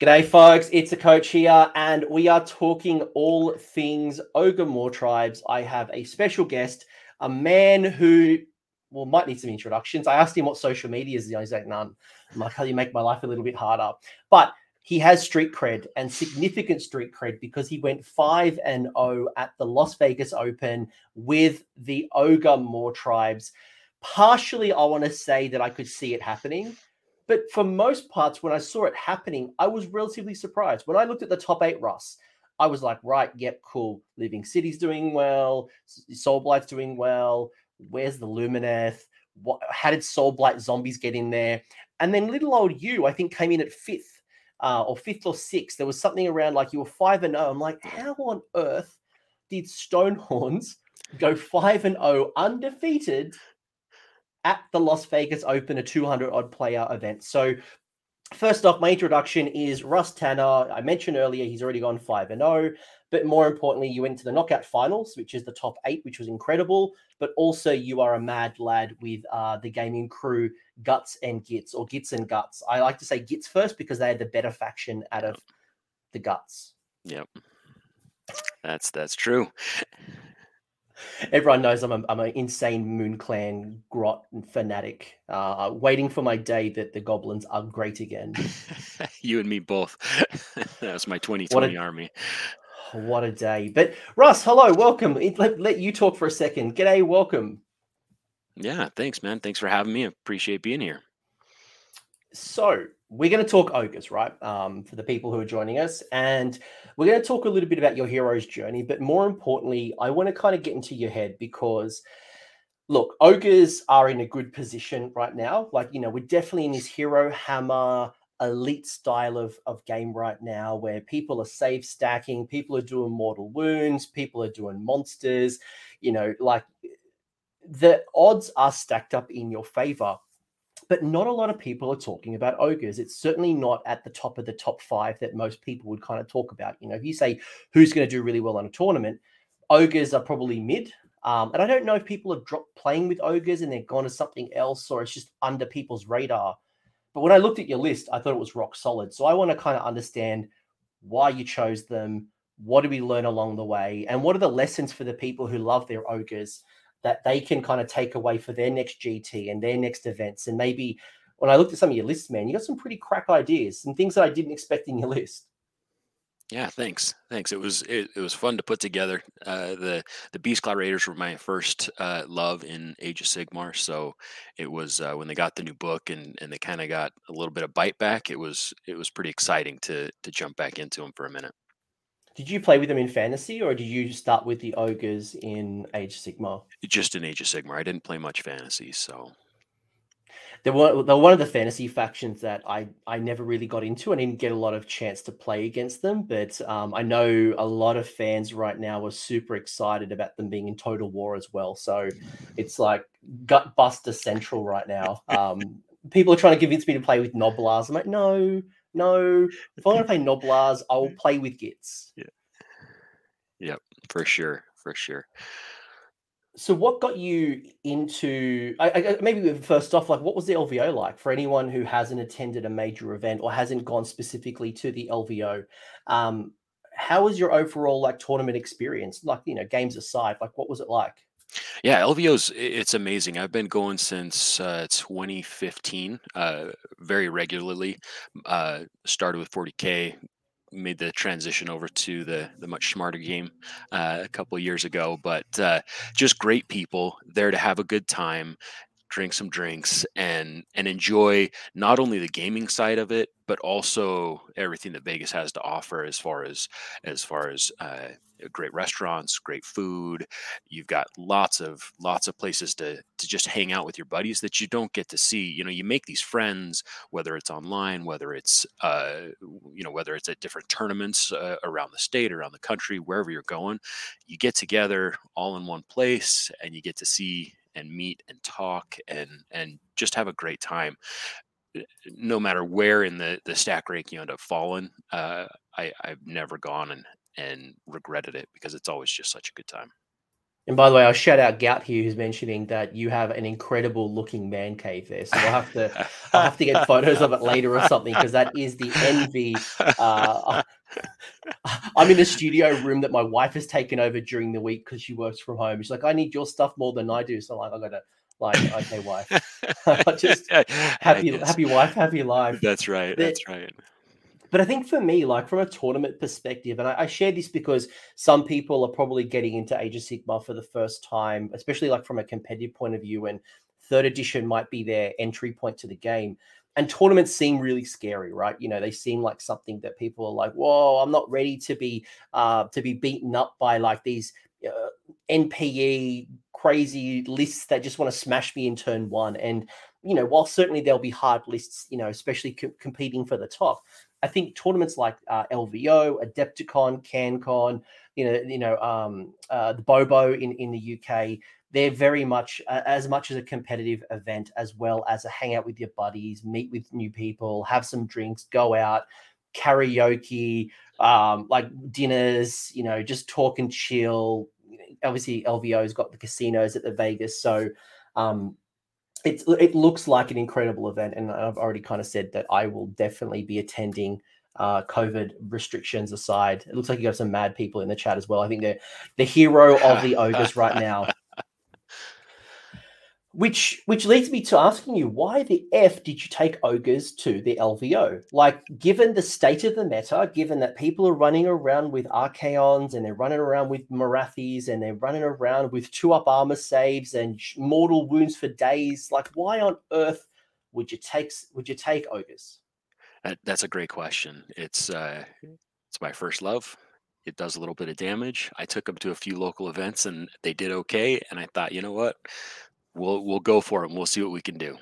G'day, folks. It's a coach here, and we are talking all things Ogre tribes. I have a special guest, a man who, well, might need some introductions. I asked him what social media is. He's like, none. I'm like, how do you make my life a little bit harder? But he has street cred and significant street cred because he went 5 and 0 at the Las Vegas Open with the Ogre tribes. Partially, I want to say that I could see it happening but for most parts, when I saw it happening, I was relatively surprised. When I looked at the top eight, Russ, I was like, right, yep, cool. Living City's doing well. Soul Blight's doing well. Where's the Lumineth? What, how did Soul Blight Zombies get in there? And then little old you, I think, came in at fifth uh, or fifth or sixth. There was something around like you were five and oh. I'm like, how on earth did Stonehorns go five and oh undefeated at the Las Vegas Open, a 200 odd player event. So, first off, my introduction is Russ Tanner. I mentioned earlier he's already gone 5 and 0, but more importantly, you went to the knockout finals, which is the top eight, which was incredible. But also, you are a mad lad with uh, the gaming crew Guts and Gits, or Gits and Guts. I like to say Gits first because they had the better faction out of the Guts. Yep. That's that's true. Everyone knows I'm, a, I'm an insane Moon Clan grot fanatic, uh, waiting for my day that the goblins are great again. you and me both. That's my 2020 a, army. What a day. But Russ, hello, welcome. Let, let you talk for a second. G'day, welcome. Yeah, thanks, man. Thanks for having me. I appreciate being here. So, we're going to talk ogres, right? Um, for the people who are joining us. And we're going to talk a little bit about your hero's journey. But more importantly, I want to kind of get into your head because, look, ogres are in a good position right now. Like, you know, we're definitely in this hero hammer elite style of, of game right now where people are save stacking, people are doing mortal wounds, people are doing monsters, you know, like the odds are stacked up in your favor but not a lot of people are talking about ogres. It's certainly not at the top of the top five that most people would kind of talk about. You know, if you say who's going to do really well on a tournament, ogres are probably mid. Um, and I don't know if people have dropped playing with ogres and they've gone to something else or it's just under people's radar. But when I looked at your list, I thought it was rock solid. So I want to kind of understand why you chose them. What did we learn along the way? And what are the lessons for the people who love their ogres? That they can kind of take away for their next GT and their next events. And maybe when I looked at some of your lists, man, you got some pretty crack ideas, some things that I didn't expect in your list. Yeah, thanks. Thanks. It was it, it was fun to put together. Uh, the the Beast Claw Raiders were my first uh, love in Age of Sigmar, so it was uh, when they got the new book and and they kind of got a little bit of bite back. It was it was pretty exciting to to jump back into them for a minute. Did you play with them in fantasy, or did you start with the ogres in Age of Sigmar? Just in Age of Sigmar. I didn't play much fantasy, so they were they're one of the fantasy factions that I I never really got into. I didn't get a lot of chance to play against them, but um, I know a lot of fans right now are super excited about them being in Total War as well. So it's like gut buster central right now. Um, people are trying to convince me to play with Gnoblars. I'm like, no, no, if I'm going to play Gnoblars, I will play with Gits. Yeah. Yep, for sure, for sure. So, what got you into? I, I, maybe first off, like, what was the LVO like for anyone who hasn't attended a major event or hasn't gone specifically to the LVO? Um, how was your overall like tournament experience? Like, you know, games aside, like, what was it like? Yeah, LVO's it's amazing. I've been going since uh, 2015, uh, very regularly. Uh, started with 40k, made the transition over to the the much smarter game uh, a couple years ago. But uh, just great people there to have a good time, drink some drinks, and and enjoy not only the gaming side of it, but also everything that Vegas has to offer as far as as far as uh, great restaurants, great food. You've got lots of lots of places to to just hang out with your buddies that you don't get to see. You know, you make these friends whether it's online, whether it's uh, you know whether it's at different tournaments uh, around the state, around the country, wherever you're going. You get together all in one place, and you get to see and meet and talk and and just have a great time no matter where in the the stack rank you end up falling uh, I, I've never gone and and regretted it because it's always just such a good time. And by the way, I'll shout out Gout here, who's mentioning that you have an incredible looking man cave there. So I'll have to, I'll have to get photos of it later or something because that is the envy. Uh, I'm in a studio room that my wife has taken over during the week because she works from home. She's like, I need your stuff more than I do. So I'm like, I gotta like, okay, wife, just happy, happy wife, happy life. That's right. That's right. But I think for me, like from a tournament perspective, and I, I, share this because some people are probably getting into Age of Sigmar for the first time, especially like from a competitive point of view, and third edition might be their entry point to the game. And tournaments seem really scary, right? You know, they seem like something that people are like, "Whoa, I'm not ready to be uh, to be beaten up by like these uh, NPE crazy lists that just want to smash me in turn one." And you know, while certainly there'll be hard lists, you know, especially co- competing for the top, I think tournaments like uh, LVO, Adepticon, CanCon, you know, you know, um, uh, the Bobo in in the UK, they're very much uh, as much as a competitive event as well as a hangout with your buddies, meet with new people, have some drinks, go out, karaoke, um, like dinners, you know, just talk and chill. Obviously, LVO's got the casinos at the Vegas, so um, it, it looks like an incredible event, and I've already kind of said that I will definitely be attending. Uh, COVID restrictions aside, it looks like you got some mad people in the chat as well. I think they're the hero of the ogres right now which which leads me to asking you why the f did you take ogres to the lvo like given the state of the meta given that people are running around with archaons and they're running around with Morathis and they're running around with two up armor saves and mortal wounds for days like why on earth would you take would you take ogres? That's a great question. It's uh it's my first love. It does a little bit of damage. I took them to a few local events and they did okay and i thought you know what we'll we'll go for it and we'll see what we can do.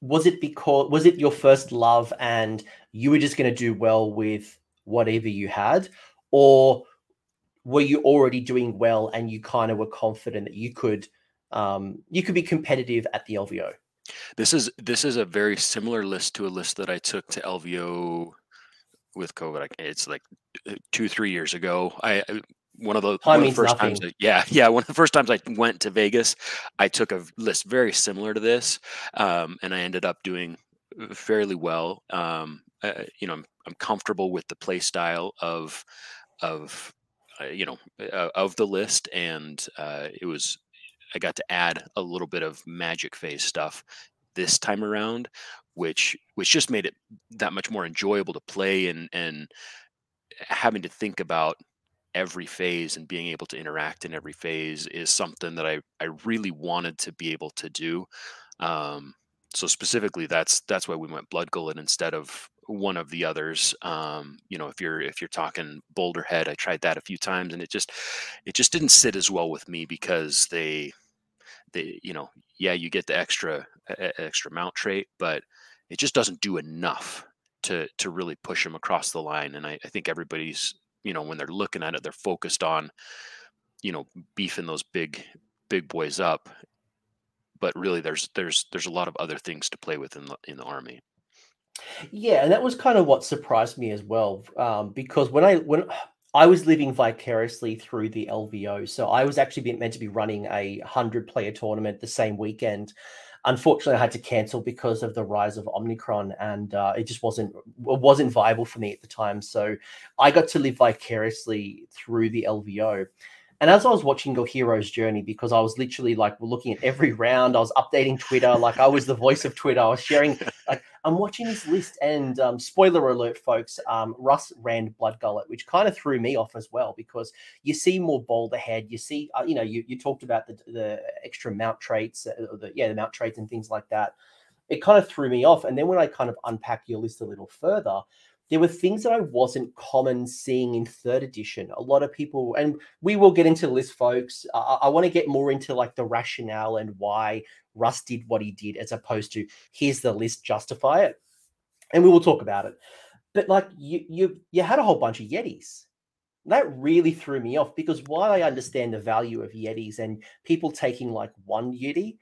Was it because was it your first love and you were just going to do well with whatever you had, or were you already doing well and you kind of were confident that you could um, you could be competitive at the LVO? This is this is a very similar list to a list that I took to LVO with COVID. It's like uh, two three years ago. I one of the, one of the first nothing. times yeah yeah one of the first times i went to vegas i took a list very similar to this um, and i ended up doing fairly well um, uh, you know I'm, I'm comfortable with the play style of of uh, you know uh, of the list and uh, it was i got to add a little bit of magic phase stuff this time around which which just made it that much more enjoyable to play and and having to think about every phase and being able to interact in every phase is something that I, I really wanted to be able to do. Um, so specifically that's that's why we went blood gullet instead of one of the others. Um, you know, if you're if you're talking boulder head, I tried that a few times and it just it just didn't sit as well with me because they they you know yeah you get the extra extra mount trait, but it just doesn't do enough to to really push them across the line. And I, I think everybody's you know when they're looking at it they're focused on you know beefing those big big boys up. But really there's there's there's a lot of other things to play with in the in the army. Yeah and that was kind of what surprised me as well um, because when i when i was living vicariously through the lvo so i was actually meant to be running a 100 player tournament the same weekend unfortunately, I had to cancel because of the rise of Omicron, and uh, it just wasn't wasn't viable for me at the time. So I got to live vicariously through the LVO. And as I was watching your hero's journey, because I was literally like looking at every round, I was updating Twitter, like I was the voice of Twitter. I was sharing, like I'm watching this list, and um, spoiler alert, folks, um, Russ ran Blood Gullet, which kind of threw me off as well because you see more Boulder head. You see, uh, you know, you, you talked about the, the extra mount traits, uh, the, yeah, the mount traits and things like that. It kind of threw me off. And then when I kind of unpack your list a little further, there were things that I wasn't common seeing in third edition. A lot of people, and we will get into this, folks. Uh, I want to get more into like the rationale and why Russ did what he did, as opposed to here's the list, justify it, and we will talk about it. But like you, you, you had a whole bunch of Yetis. That really threw me off because while I understand the value of Yetis and people taking like one Yeti,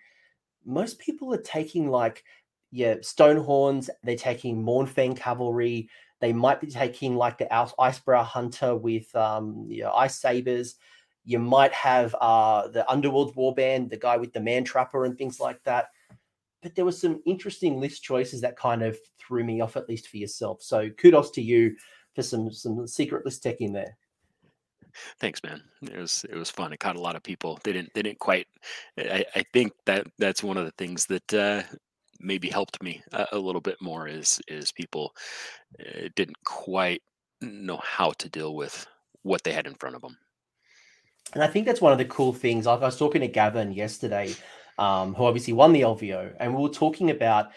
most people are taking like yeah, Stonehorns, they're taking Mournfang Cavalry, they might be taking like the Icebrow Hunter with um, you know, Ice Sabers. You might have uh, the Underworld Warband, the guy with the Man Trapper and things like that. But there were some interesting list choices that kind of threw me off, at least for yourself. So kudos to you for some some secret list tech in there. Thanks, man. It was it was fun. It caught a lot of people. They didn't they didn't quite. I, I think that that's one of the things that uh, maybe helped me a, a, little bit more is is people uh, didn't quite know how to deal with what they had in front of them. And I think that's one of the cool things. Like I was talking to Gavin yesterday, um, who obviously won the LVO, and we were talking about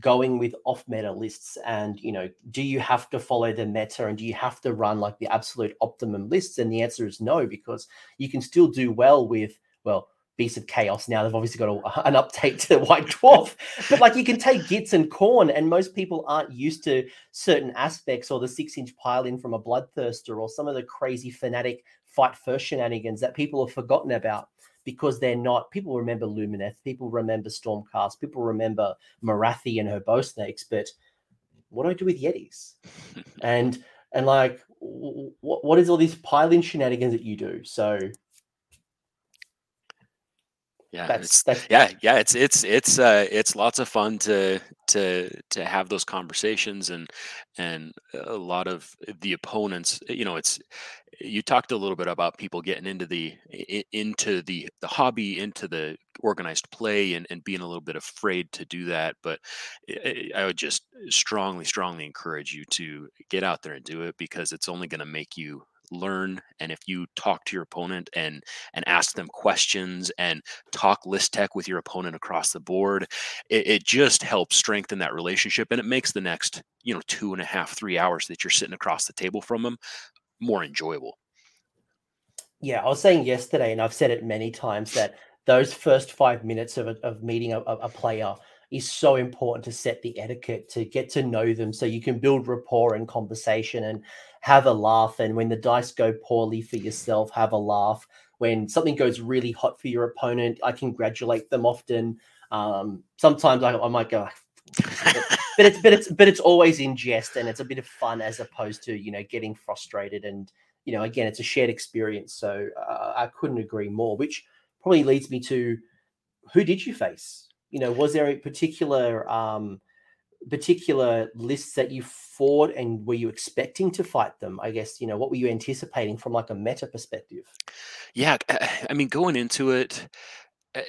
going with off meta lists and you know do you have to follow the meta and do you have to run like the absolute optimum lists and the answer is no because you can still do well with well Beasts of Chaos now they've obviously got a, an update to the White Dwarf but like you can take Gits and Khorne and most people aren't used to certain aspects or the six inch pile in from a Bloodthirster or some of the crazy fanatic fight first shenanigans that people have forgotten about because they're not. People remember Lumineth, people remember Stormcast, people remember Morathi and her bow snakes, but what do I do with Yetis? and and like, what what is all these piling shenanigans that you do? So yeah that's, that's yeah yeah it's it's it's uh it's lots of fun to to to have those conversations and and a lot of the opponents you know it's you talked a little bit about people getting into the into the the hobby into the organized play and, and being a little bit afraid to do that but i would just strongly strongly encourage you to get out there and do it because it's only going to make you learn and if you talk to your opponent and and ask them questions and talk list tech with your opponent across the board it, it just helps strengthen that relationship and it makes the next you know two and a half three hours that you're sitting across the table from them more enjoyable. Yeah i was saying yesterday and i've said it many times that those first five minutes of, of meeting a, a player is so important to set the etiquette to get to know them so you can build rapport and conversation and have a laugh. And when the dice go poorly for yourself, have a laugh. When something goes really hot for your opponent, I congratulate them often. Um, sometimes I, I might go, but it's but it's but it's always in jest and it's a bit of fun as opposed to you know getting frustrated and you know again it's a shared experience. So uh, I couldn't agree more. Which probably leads me to who did you face? You know, was there a particular um, particular lists that you fought and were you expecting to fight them i guess you know what were you anticipating from like a meta perspective yeah i mean going into it eh,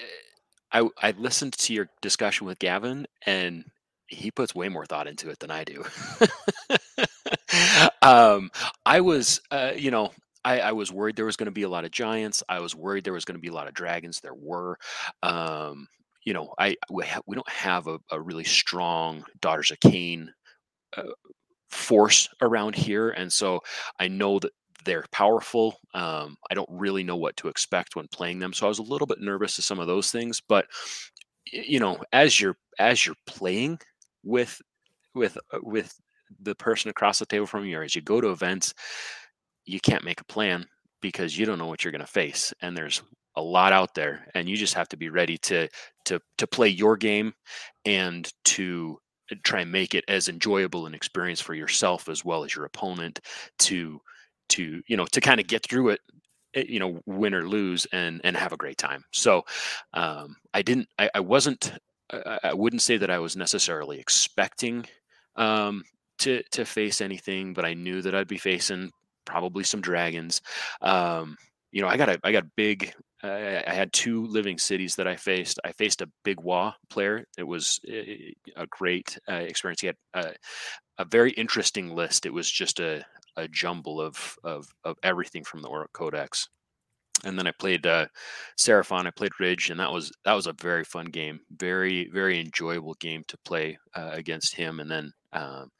i i listened to your discussion with gavin and he puts way more thought into it than i do um i was uh you know I, I, was worried there was going to be a lot of giants. I was worried there was going to be a lot of dragons. There were. Um, you know, I we, ha- we don't have a, a, really strong Daughters of Khaine uh, force around here, and so I know that they're powerful. Um, I don't really know what to expect when playing them, so I was a little bit nervous to some of those things. But you know, as you're as you're playing with with uh, with the person across the table from you, or as you go to events, you can't make a plan because you don't know what you're going to face, and there's a lot out there and you just have to be ready to to to play your game and to try and make it as enjoyable an experience for yourself as well as your opponent to to you know to kind of get through it eh, you know win or lose and and have a great time. So um i didn't i, I wasn't I, I wouldn't say that i was necessarily expecting um to to face anything but i knew that i'd be facing probably some dragons. Um you know, I got a I got a big I, had two living cities that I faced. I faced a big Waaagh player. It was eh, a great uh, experience. He had a, a, very interesting list. It was just a, a jumble of, of of everything from the Orruk Codex. And then I played uh, Seraphon. I played Ridge, and that was that was a very fun game. Very very enjoyable game to play uh, against him. And then um,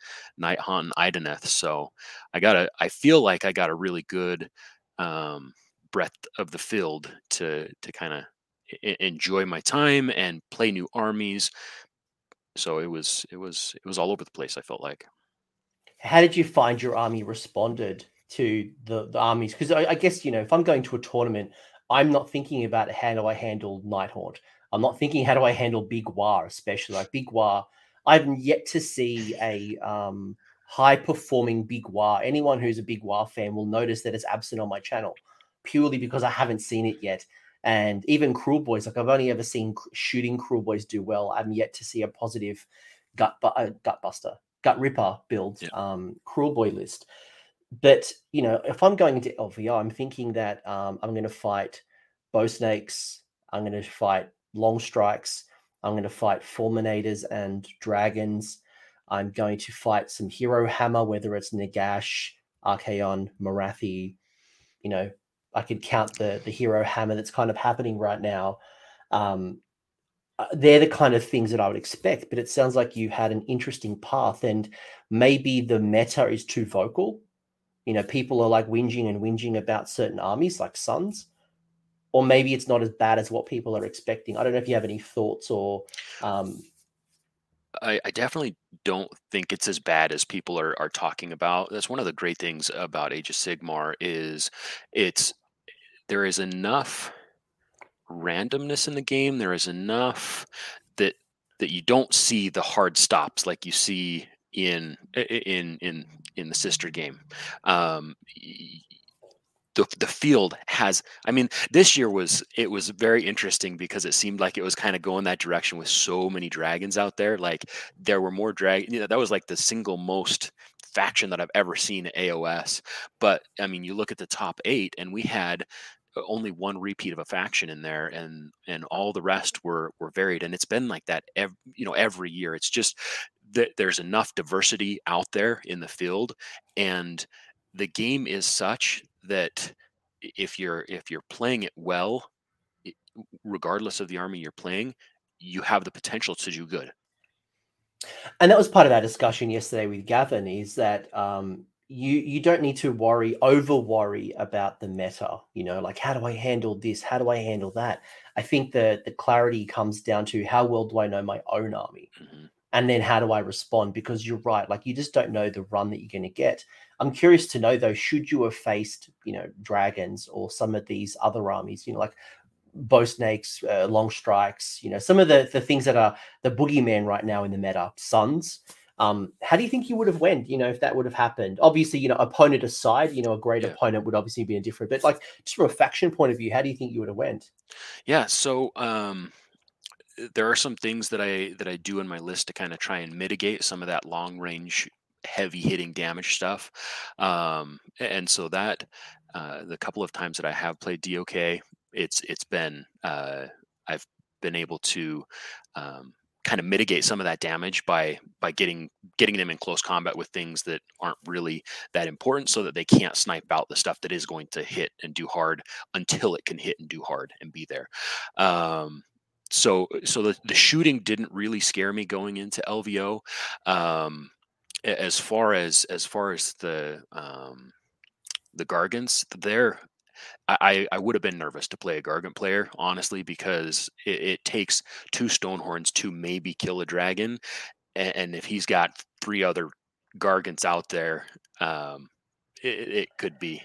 Nighthaunt and Idoneth. So I got a. I feel like I got a really good. Um, breadth of the field to to kind of enjoy my time and play new armies. So it was it was it was all over the place. I felt like. How did you find your army responded to the the armies? Because I, I, guess you know if I'm going to a tournament, I'm not thinking about how do I handle Nighthaunt. I'm not thinking how do I handle Big Waaagh, especially like Big Waaagh. I've yet to see a um, high performing Big Waaagh. Anyone who's a Big Waaagh fan will notice that it's absent on my channel purely because I haven't seen it yet. And even Kruleboyz, like I've only ever seen shooting Kruleboyz do well. I'm yet to see a positive gut bu- uh, gut buster, gut ripper build yeah. um, Kruleboy list. But you know, if I'm going into LVO, I'm thinking that um, I'm going to fight bow snakes. I'm going to fight long strikes. I'm going to fight fulminators and dragons. I'm going to fight some hero hammer, whether it's Nagash, Archaon, Morathi. You know, I could count the the hero hammer that's kind of happening right now. Um, uh, they're the kind of things that I would expect, but it sounds like you had an interesting path, and maybe the meta is too vocal. You know, people are like whinging and whinging about certain armies, like Sons, or maybe it's not as bad as what people are expecting. I don't know if you have any thoughts or um, I, I, definitely don't think it's as bad as people are, are talking about. That's one of the great things about Age of Sigmar is it's there is enough randomness in the game. There is enough that that you don't see the hard stops like you see in in in in the sister game. Um, the, the field has i mean this year was it was very interesting because it seemed like it was kind of going that direction with so many dragons out there like there were more dragons you know, that was like the single most faction that i've ever seen at aos but i mean you look at the top eight and we had only one repeat of a faction in there and and all the rest were were varied and it's been like that every, you know every year. It's just that there's enough diversity out there in the field and the game is such that if you're if you're playing it well regardless of the army you're playing you have the potential to do good. And that was part of our discussion yesterday with gavin is that um, you you don't need to worry over worry about the meta you know like how do i handle this? How do i handle that? I think that the clarity comes down to how well do i know my own army? Mm-hmm. and then how do i respond? Because you're right like you just don't know the run that you're going to get. I'm curious to know though, should you have faced, you know, dragons or some of these other armies, you know, like bow snakes, uh, long strikes, you know, some of the the things that are the boogeyman right now in the meta, Sons. Um, how do you think you would have went, you know, if that would have happened? Obviously, you know, opponent aside, you know, a great yeah. opponent would obviously be a different, but like just from a faction point of view, how do you think you would have went? Yeah, so um there are some things that I that I do in my list to kind of try and mitigate some of that long range heavy hitting damage stuff. Um, and so that uh, the couple of times that I have played DOK, it's it's been uh, I've been able to um, kind of mitigate some of that damage by by getting getting them in close combat with things that aren't really that important so that they can't snipe out the stuff that is going to hit and do hard until it can hit and do hard and be there. Um, so so the, the shooting didn't really scare me going into lvo um, as far as as far as the um, the Gargants, they're I, I would have been nervous to play a Gargant player, honestly, because it, it takes two Stonehorns to maybe kill a dragon. And, and, if he's got three other Gargants out there, um, it, it could be.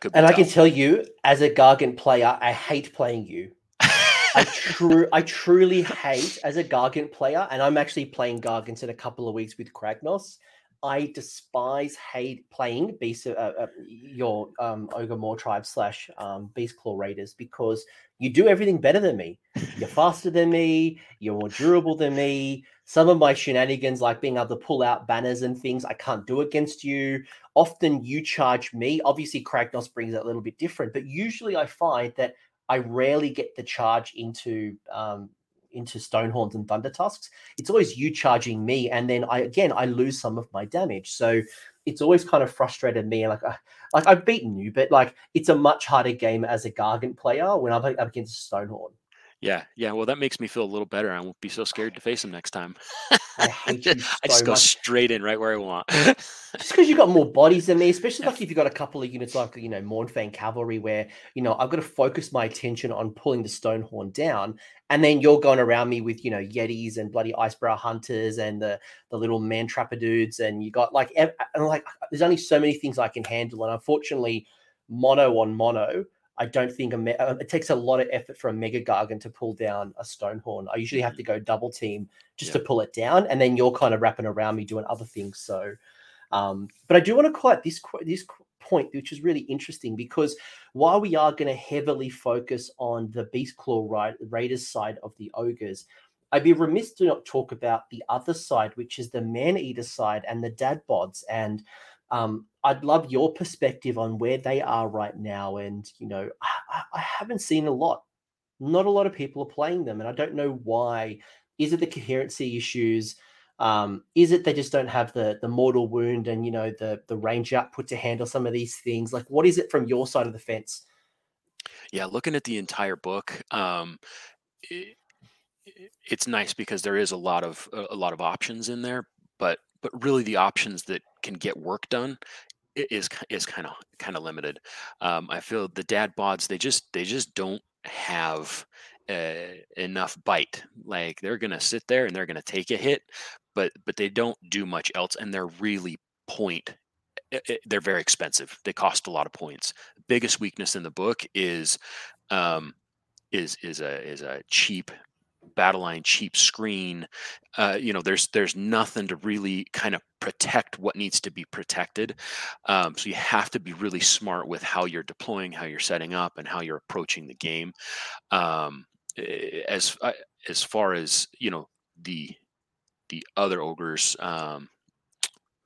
Could be and tough. I can tell you, as a Gargant player, I hate playing you. I true I truly hate as a Gargant player, and I'm actually playing Gargants in a couple of weeks with Kragnos. I despise hate playing Beast uh, uh, your um, Ogre tribe slash um, Beast Claw Raiders because you do everything better than me. You're faster than me. You're more durable than me. Some of my shenanigans, like being able to pull out banners and things, I can't do against you. Often you charge me. Obviously, Kragnos brings it a little bit different, but usually I find that I rarely get the charge into um, into Stonehorns and Thunder Tusks, it's always you charging me, and then I again I lose some of my damage. So it's always kind of frustrated me. Like, uh, like I've beaten you, but like it's a much harder game as a Gargant player when I'm up against Stonehorn. Yeah, yeah. Well, that makes me feel a little better. I won't be so scared to face him next time. I hate you. So I just go much. straight in right where I want. just because you've got more bodies than me, especially like if you've got a couple of units like you know Mournfang Cavalry, where you know I've got to focus my attention on pulling the Stonehorn down, and then you're going around me with you know Yetis and bloody Icebrow Hunters and the the little man trapper dudes, and you got like and like there's only so many things I can handle, and unfortunately, mono on mono I don't think a me- uh, it takes a lot of effort for a mega gargant to pull down a stonehorn. I usually have to mm-hmm. go double team just yeah. to pull it down, and then you're kind of wrapping around me doing other things. So, um, but I do want to quite this this point, which is really interesting because while we are going to heavily focus on the Beast Claw Ra- Raiders side of the ogres, I'd be remiss to not talk about the other side, which is the man eater side and the dad bods. And um, I'd love your perspective on where they are right now. And, you know, I, I haven't seen a lot. Not a lot of people are playing them. And I don't know why. Is it the coherency issues? Um, is it they just don't have the the mortal wound and you know the the range output to handle some of these things? Like, what is it from your side of the fence? Yeah, looking at the entire book, um, it, it's nice because there is a lot of a lot of options in there, but but really the options that can get work done is is kind of kind of limited. Um, I feel the dad bods they just they just don't have uh, enough bite. Like they're gonna sit there and they're gonna take a hit, but but they don't do much else, and they're really point. Eh, eh, they're very expensive. They cost a lot of points. Biggest weakness in the book is um, is is a is a cheap Battleline cheap screen. Uh, you know, there's there's nothing to really kind of protect what needs to be protected. Um, so you have to be really smart with how you're deploying, how you're setting up, and how you're approaching the game. Um, as uh, as far as you know, the the other ogres. Um,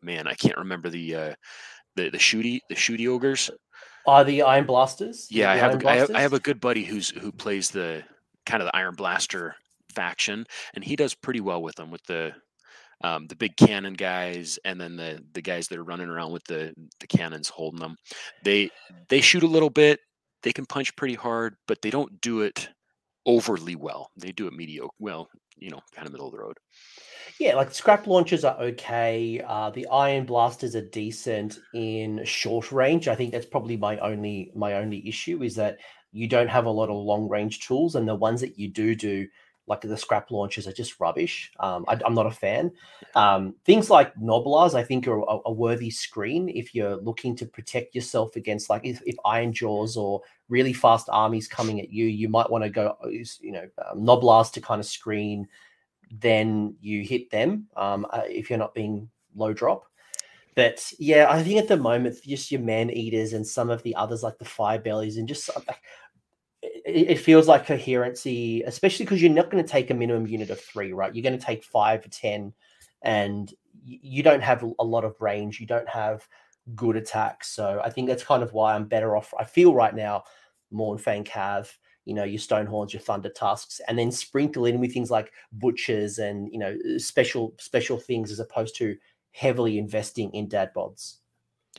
man, I can't remember the uh, the the shooty the shooty ogres. Are the Iron Blasters? Yeah, I have, I have, I have a good buddy who's who plays the kind of the Iron Blaster faction, and he does pretty well with them with the um, the big cannon guys, and then the the guys that are running around with the the cannons holding them. They they shoot a little bit. They can punch pretty hard, but they don't do it overly well. They do it mediocre. Well, you know, kind of middle of the road. Yeah, like scrap launchers are okay. Uh, the iron blasters are decent in short range. I think that's probably my only my only issue is that you don't have a lot of long range tools, and the ones that you do do, like the scrap launchers, are just rubbish. Um, I, am not a fan. Um, things like Gnoblars, I think, are a, a, worthy screen if you're looking to protect yourself against, like, if, if Iron Jaws or really fast armies coming at you, you might want to go, you know, um, Gnoblars to kind of screen then you hit them um, uh, if you're not being low drop. But yeah, I think at the moment, just your man eaters and some of the others like the fire bellies and just it, feels like coherency, especially because you're not going to take a minimum unit of three, right? You're going to take five or 10, and you don't have a lot of range. You don't have good attacks. So I think that's kind of why I'm better off. I feel right now, Mournfang Cav you know your Stonehorns, your Thunder Tusks, and then sprinkle in with things like butchers and you know special special things as opposed to heavily investing in dad bods.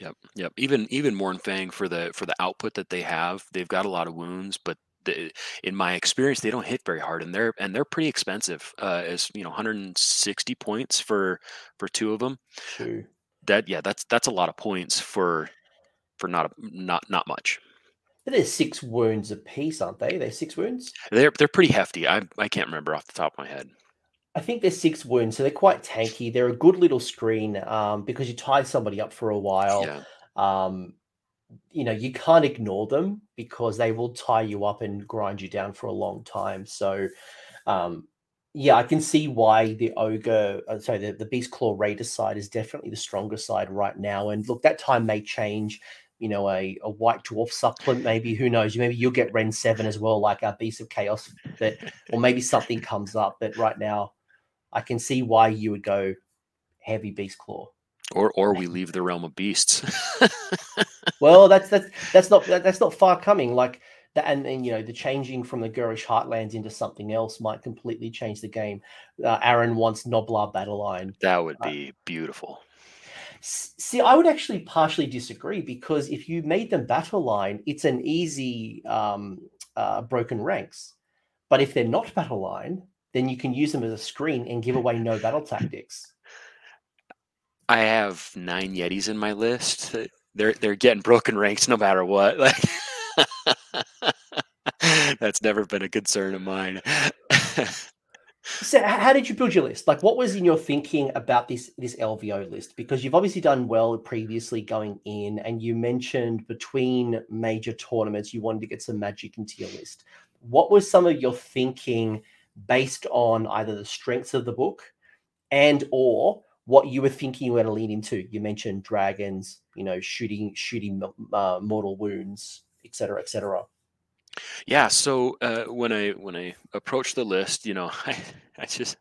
Yep, yep. Even even Mournfang for the for the output that they have, they've got a lot of wounds, but the, in my experience, they don't hit very hard, and they're and they're pretty expensive. Uh, as you know, 160 points for for two of them. That yeah, that's that's a lot of points for for not a not not much. But they're six wounds apiece, aren't they? They're six wounds. They're they're pretty hefty. I I can't remember off the top of my head. I think they're six wounds, so they're quite tanky. They're a good little screen um, because you tie somebody up for a while. Yeah. Um, you know, you can't ignore them because they will tie you up and grind you down for a long time. So, um, yeah, I can see why the ogre, uh, sorry, the, the beast claw raider side is definitely the stronger side right now. And look, that time may change you know, a, a white dwarf supplement, maybe who knows? Maybe you'll get Ren seven as well, like our Beast of Chaos, but or maybe something comes up. But right now, I can see why you would go heavy Beast Claw. Or or we leave the realm of beasts. well, that's that's that's not that's not far coming. Like that, and, and you know the changing from the Ghurish Heartlands into something else might completely change the game. Uh, Aaron wants Gnoblar Battle Line. That would uh, be uh, beautiful. See, I would actually partially disagree because if you made them battle line, it's an easy um, uh, broken ranks. But if they're not battle line, then you can use them as a screen and give away no battle tactics. I have nine Yetis in my list. They're they're getting broken ranks no matter what. Like that's never been a concern of mine. So, how did you build your list? Like, what was in your thinking about this this LVO list? Because you've obviously done well previously going in, and you mentioned between major tournaments you wanted to get some magic into your list. What was some of your thinking based on either the strengths of the book and or what you were thinking you were going to lean into. You mentioned dragons, you know, shooting shooting uh, mortal wounds, etc., etc. Yeah. So uh, when I when I approached the list, you know, I I just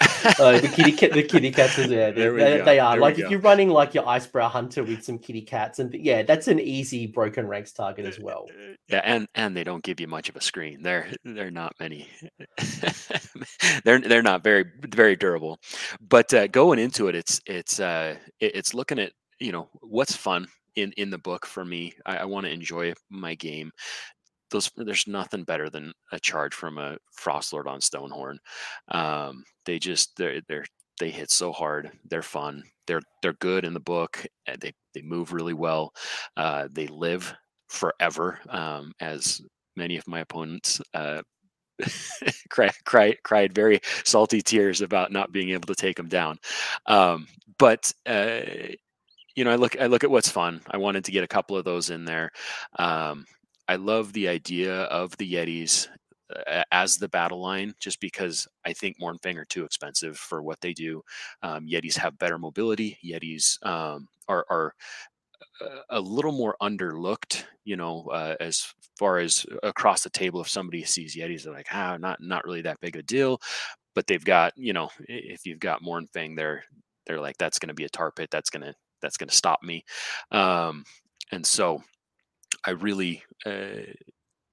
uh, the kitty cat, the kitty cats are there. They, they, they are there like if you're running like your icebrow hunter with some kitty cats, and yeah, that's an easy broken ranks target as well. Yeah, and and they don't give you much of a screen. They're they're not many. they're they're not very very durable. But uh, going into it, it's it's uh, it's looking at you know what's fun in in the book for me. I, I want to enjoy my game those there's nothing better than a charge from a frostlord on stonehorn. Um, they just they're they're they hit so hard they're fun they're they're good in the book they they move really well uh, they live forever um, as many of my opponents uh, cried, cried, cried very salty tears about not being able to take them down. Um, but uh, you know i look i look at what's fun. I wanted to get a couple of those in there. Um, I love the idea of the Yetis uh, as the battle line, just because I think Mournfang are too expensive for what they do. Um, Yetis have better mobility. Yetis um, are, are a little more underlooked, you know, uh, as far as across the table. If somebody sees Yetis, they're like, ah, not not really that big a deal. But they've got, you know, if you've got Mournfang, they're they're like, that's going to be a tar pit. That's gonna that's gonna stop me. Um, and so I really uh,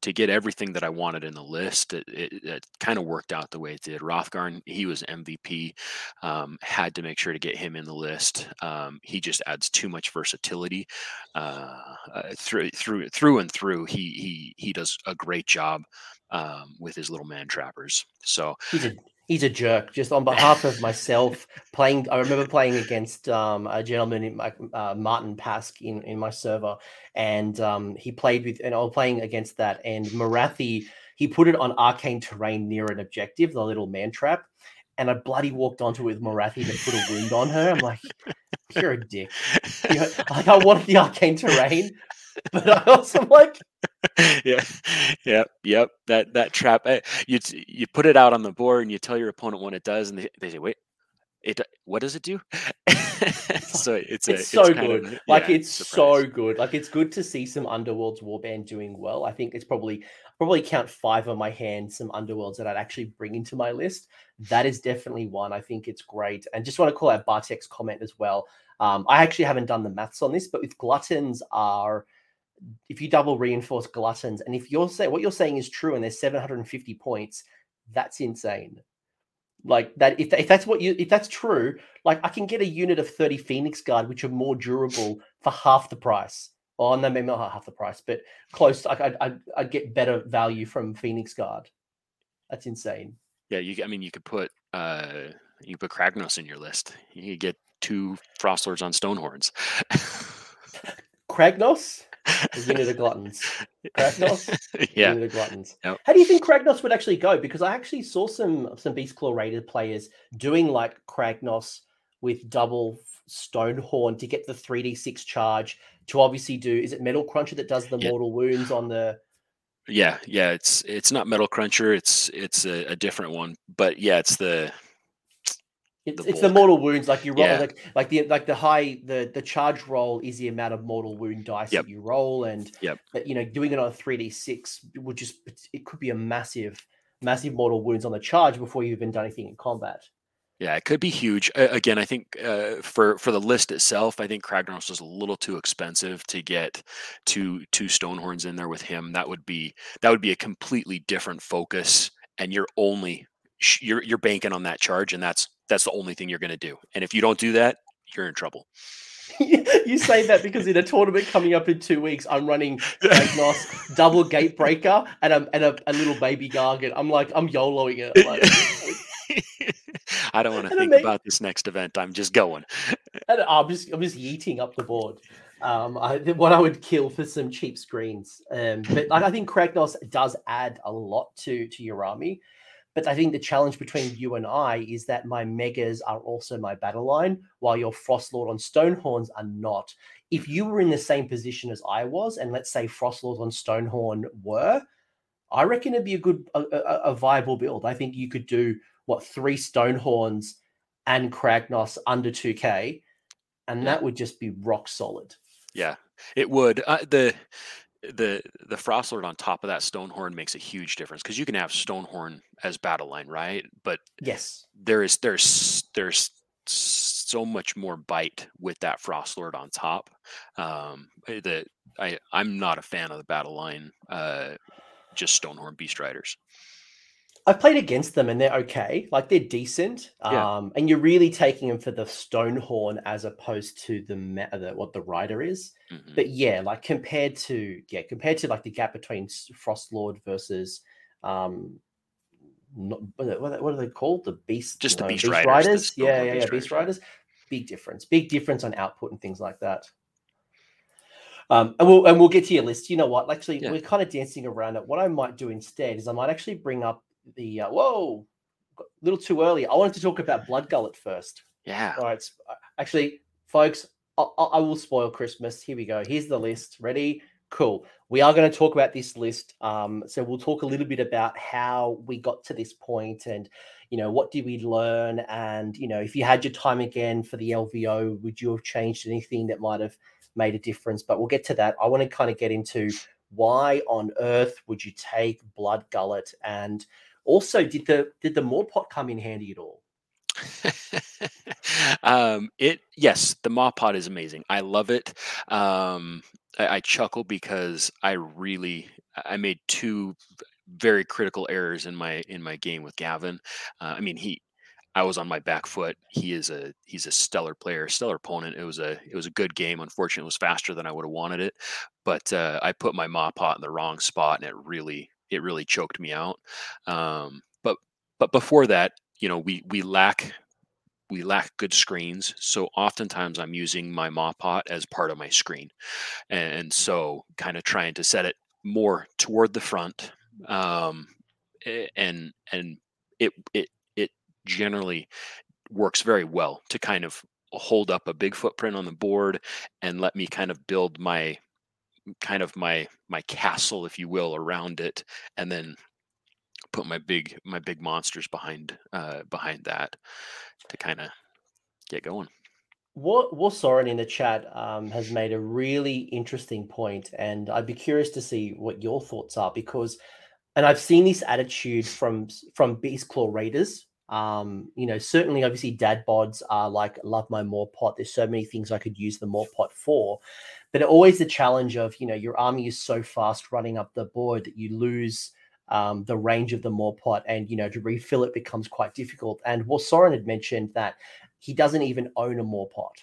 to get everything that I wanted in the list. It, it, it kind of worked out the way it did. Hrothgorn, he was MVP. Um, had to make sure to get him in the list. Um, he just adds too much versatility uh, uh, through through through and through. He he he does a great job um, with his little man trappers. So he's a he's a jerk. Just on behalf of myself, playing. I remember playing against um, a gentleman my, uh, Martin Pask in in my server, and um, he played with, and I was playing against that, and Morathi. He put it on arcane terrain near an objective, the little man trap, and I bloody walked onto it with Morathi to put a wound on her. I'm like, you're a dick. You know, like I wanted the arcane terrain, but I also like yeah, yep, yep. That that trap. Eh, you you put it out on the board and you tell your opponent what it does, and they, they say, "Wait, it what does it do?" so it's a, it's so it's good. Of, like yeah, it's surprise. so good. Like it's good to see some Underworlds Warband doing well. I think it's probably probably count five on my hand some Underworlds that I'd actually bring into my list. That is definitely one. I think it's great. And just want to call out Bartek's comment as well. Um, I actually haven't done the maths on this, but with gluttons are if you double reinforce gluttons, and if you're saying what you're saying is true, and there's 750 points, that's insane. Like that, if, if that's what you, if that's true, like I can get a unit of 30 Phoenix Guard, which are more durable for half the price. Oh no, maybe not half the price, but close. Like I'd, I'd, I'd get better value from Phoenix Guard. That's insane. Yeah, you. I mean, you could put uh you put Kragnos in your list. You get two Frostlords on Stonehorns. Kragnos? Unit of Gluttons. Kragnos? yeah. Of Gluttons. Yep. How do you think Kragnos would actually go? Because I actually saw some some Beast Claw Raider players doing like Kragnos with double Stonehorn to get the 3d6 charge to obviously do is it Metal Cruncher that does the yeah. mortal wounds on the yeah yeah it's it's not metal cruncher it's it's a, a different one but yeah it's the it's the, it's the mortal wounds, like you roll, yeah. like like the like the high the the charge roll is the amount of mortal wound dice yep. that you roll, and yep. but you know doing it on a three d six would just it could be a massive massive mortal wounds on the charge before you've even done anything in combat. Yeah, it could be huge. Uh, again, I think uh, for for the list itself, I think Kragnos was a little too expensive to get two two Stonehorns in there with him. That would be that would be a completely different focus, and you're only you're you're banking on that charge, and that's that's the only thing you're going to do. And if you don't do that, you're in trouble. you say that because in a tournament coming up in two weeks, I'm running Nos double gate breaker and a, and a, a little baby gargan. I'm like, I'm YOLOing it. Like, I don't want to think about this next event. I'm just going. And I'm just I'm just yeeting up the board. Um, I, what I would kill for some cheap screens. Um, but like, I think Kragnos does add a lot to to your army. But I think the challenge between you and I is that my megas are also my battle line, while your Frostlord on Stonehorns are not. If you were in the same position as I was, and let's say frost Frostlords on Stonehorn were, I reckon it'd be a good, a, a, a viable build. I think you could do what three Stonehorns and Kragnos under 2K, and that would just be rock solid. Yeah, it would. Uh, the the the frostlord on top of that stonehorn makes a huge difference because you can have stonehorn as battle line, right? But yes, there is there's there's so much more bite with that frostlord on top. Um, eh, that I I'm not a fan of the battle line. Uh, just stonehorn beast riders. I've played against them and they're okay. Like they're decent. Yeah. Um, and you're really taking them for the Stonehorn as opposed to the, the what the rider is. Mm-hmm. But yeah, like compared to yeah, compared to like the gap between Frostlord versus um not, what, are they called? The beast, just the beast, beast riders. riders? Yeah, yeah, yeah, beast riders. Big difference. Big difference on output and things like that. Um, and we'll and we'll get to your list. You know what? Actually, yeah. we're kind of dancing around it. What I might do instead is I might actually bring up the uh, whoa, a little too early. I wanted to talk about Blood Gullet first. Yeah. All right. Uh, actually, folks, I, I will spoil Christmas. Here we go. Here's the list. Ready? Cool. We are going to talk about this list. Um, so we'll talk a little bit about how we got to this point and, you know, what did we learn? And, you know, if you had your time again for the LVO, would you have changed anything that might have made a difference? But we'll get to that. I want to kind of get into why on earth would you take Blood Gullet? And also, did the did the Mawpot come in handy at all? um, it yes, the Mawpot is amazing. I love it. Um, I, I chuckle because I really I made two very critical errors in my in my game with Gavin. Uh, I mean, he I was on my back foot. He is a he's a stellar player, stellar opponent. It was a it was a good game. Unfortunately, it was faster than I would have wanted it. But uh, I put my Mawpot in the wrong spot, and it really it really choked me out. Um, but but before that, you know, we we lack we lack good screens. So oftentimes I'm using my Mawpot as part of my screen, and so kind of trying to set it more toward the front, um, and and it it generally works very well to kind of hold up a big footprint on the board and let me kind of build my kind of my my castle if you will around it and then put my big my big monsters behind uh behind that to kind of get going. What what Soren in the chat um, has made a really interesting point, and I'd be curious to see what your thoughts are because, and I've seen this attitude from from Beast Claw Raiders. Um, you know, certainly, obviously, dad bods are like love my Mawpot. There's so many things I could use the Mawpot for, but always the challenge of you know your army is so fast running up the board that you lose um, the range of the Mawpot and you know to refill it becomes quite difficult. And well, Soren had mentioned that he doesn't even own a Mawpot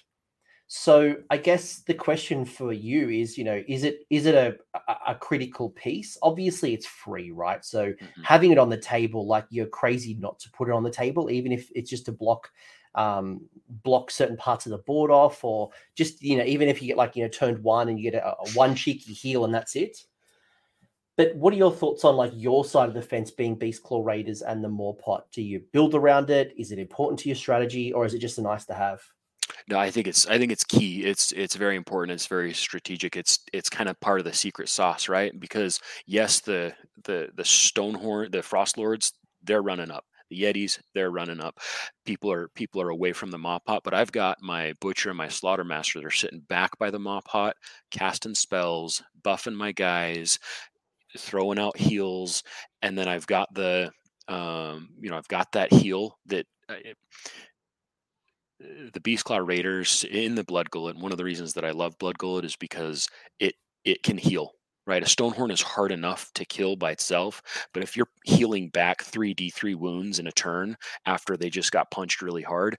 So I guess the question for you is, you know, is it is it a a, a critical piece? Obviously, it's free, right? So mm-hmm. having it on the table, like you're crazy not to put it on the table, even if it's just to block um block certain parts of the board off, or just you know, even if you get like you know turned one and you get a, a one cheeky heal and that's it. But what are your thoughts on like your side of the fence being Beast Claw Raiders and the Mawpot? Do you build around it? Is it important to your strategy, or is it just a nice to have? No, I think it's I think it's key. It's it's very important. It's very strategic. It's it's kind of part of the secret sauce, right? Because yes, the the the Stonehorn, the Frost Lords, they're running up. The Yetis, they're running up. People are people are away from the Mawpot, but I've got my Butcher and my Slaughtermaster. They're sitting back by the Mawpot, casting spells, buffing my guys, throwing out heals, and then I've got the um, you know I've got that heal that. Uh, the Beast Claw Raiders in the Blood Gullet. One of the reasons that I love Blood Gullet is because it it can heal. Right, a Stonehorn is hard enough to kill by itself, but if you're healing back three D three wounds in a turn after they just got punched really hard,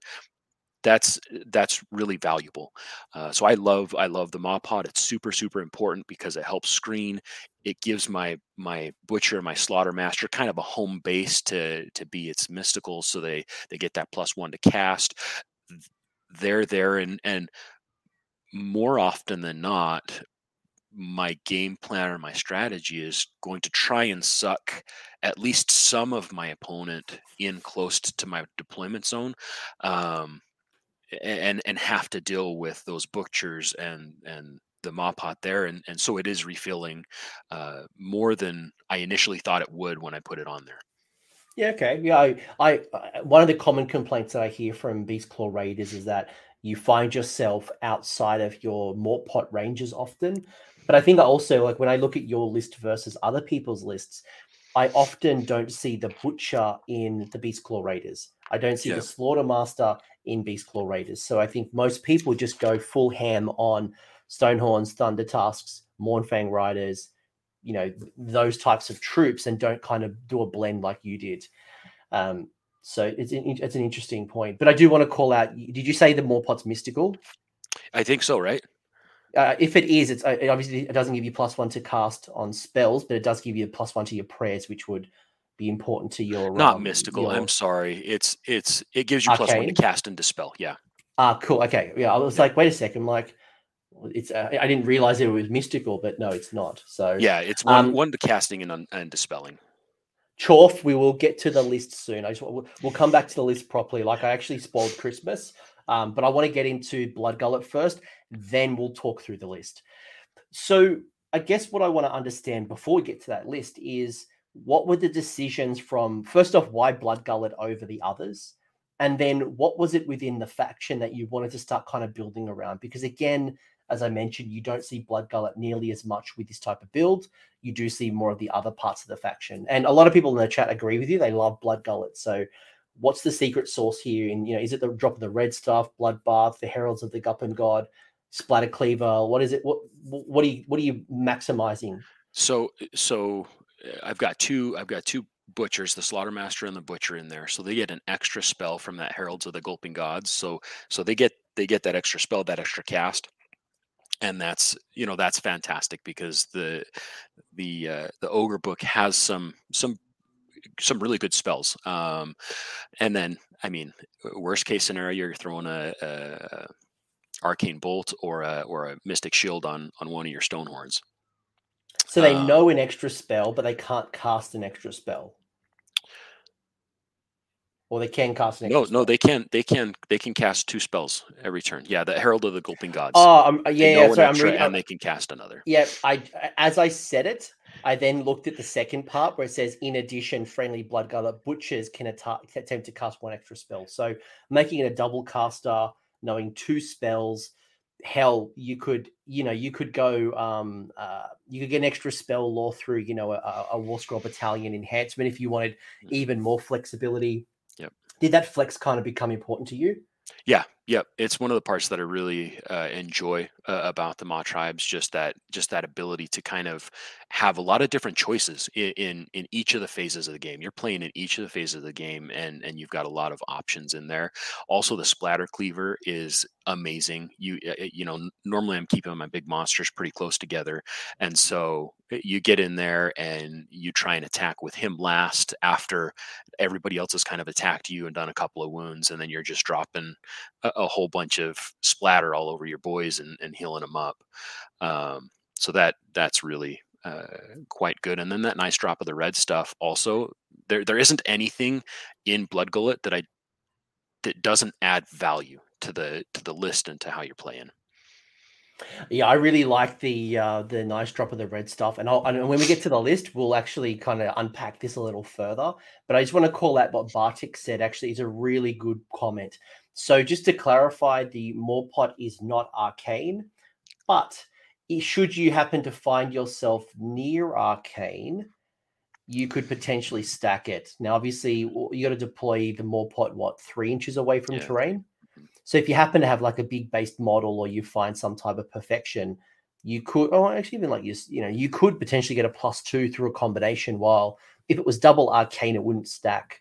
that's that's really valuable. Uh, so I love I love the Mawpot. It's super super important because it helps screen. It gives my my butcher my slaughter master kind of a home base to to be its mystical, so they they get that plus one to cast they're there and and more often than not my game plan or my strategy is going to try and suck at least some of my opponent in close to my deployment zone um, and and have to deal with those butchers and and the Mawpot there and and so it is refilling uh, more than i initially thought it would when i put it on there Yeah, okay. Yeah, I, I, uh, one of the common complaints that I hear from Beast Claw Raiders is that you find yourself outside of your Mawpot ranges often. But I think I also like when I look at your list versus other people's lists, I often don't see the butcher in the Beast Claw Raiders. I don't see Yeah. the Slaughtermaster in Beast Claw Raiders. So I think most people just go full ham on Stonehorns, Thunder Tusks, Mournfang Riders, you know, th- those types of troops and don't kind of do a blend like you did. Um, so it's an, it's an interesting point. But I do want to call out did you say the Mawpot's mystical? I think so, right? Uh, if it is, it's uh, it obviously it doesn't give you plus one to cast on spells, but it does give you a plus one to your prayers, which would be important to your Not um, mystical. your- I'm sorry. It's it's it gives you plus one to cast and dispel. Yeah. Ah, cool. Okay, yeah. I was like, wait a second, like, it's. Uh, I didn't realize it was mystical, but no, it's not. So Yeah, it's one Um, one to casting and and dispelling. Chorf, we will get to the list soon. I just we'll, we'll come back to the list properly. Like I actually spoiled Christmas, um, but I want to get into Blood Gullet first. Then we'll talk through the list. So I guess what I want to understand before we get to that list is what were the decisions from first off why Blood Gullet over the others, and then what was it within the faction that you wanted to start kind of building around? Because again, as I mentioned, you don't see Blood Gullet nearly as much with this type of build you do see more of the other parts of the faction. And a lot of people in the chat agree with you. They love Blood Gullet. So what's the secret sauce here? And you know, is it the drop of the red stuff, Bloodbath, the Heralds of the Gulping God, Splatter Cleaver? What is it? What what are you what are you maximizing? So so uh, I've got two I've got two butchers, the slaughtermaster and the butcher in there. So they get an extra spell from that heralds of the gulping gods. So so they get they get that extra spell, that extra cast. And that's you know that's fantastic because the the uh, the ogre book has some some some really good spells. Um, and then I mean worst case scenario you're throwing a, a arcane bolt or a or a mystic shield on on one of your stone horns. So they Uh, know an extra spell, but they can't cast an extra spell. Or they can cast an extra No, no, they can they can they can cast two spells every turn. Yeah, the Herald of the Gulping Gods. Oh, um, yeah, yeah. Sorry, I'm reading. and they can cast another. Yeah, I as I said it, I then looked at the second part where it says, "In addition, friendly blood butchers can atta- attempt to cast one extra spell." So making it a double caster, knowing two spells. Hell, you could, you know, you could go, um, uh, you could get an extra spell lore through, you know, a, a War Scroll Battalion enhancement if you wanted Mhm. even more flexibility. Yep. Did that flex kind of become important to you? Yeah, yeah, it's one of the parts that I really uh, enjoy uh, about the Mawtribes. Just that, just that ability to kind of have a lot of different choices in, in in each of the phases of the game. You're playing in each of the phases of the game, and and you've got a lot of options in there. Also, the splatter cleaver is amazing. You uh, uh, you know, normally I'm keeping my big monsters pretty close together, and so uh, you get in there and you try and attack with him last after everybody else has kind of attacked you and done a couple of wounds, and then you're just dropping a, a whole bunch of splatter all over your boys and, and healing them up. Um, so that that's really uh, quite good. And then that nice drop of the red stuff. Also, there there isn't anything in Blood Gullet that I that doesn't add value to the to the list and to how you're playing. Yeah, I really like the uh, the nice drop of the red stuff, and, I'll, and when we get to the list, we'll actually kind of unpack this a little further. But I just want to call out what Bartik said. Actually, is a really good comment. So just to clarify, the Mawpot is not arcane, but should you happen to find yourself near arcane, you could potentially stack it. Now, obviously, you got to deploy the Mawpot what three inches away from Yeah. terrain. So if you happen to have like a big based model or you find some type of perfection, you could oh actually even like you you know you could potentially get a plus two through a combination. While if it was double arcane, it wouldn't stack.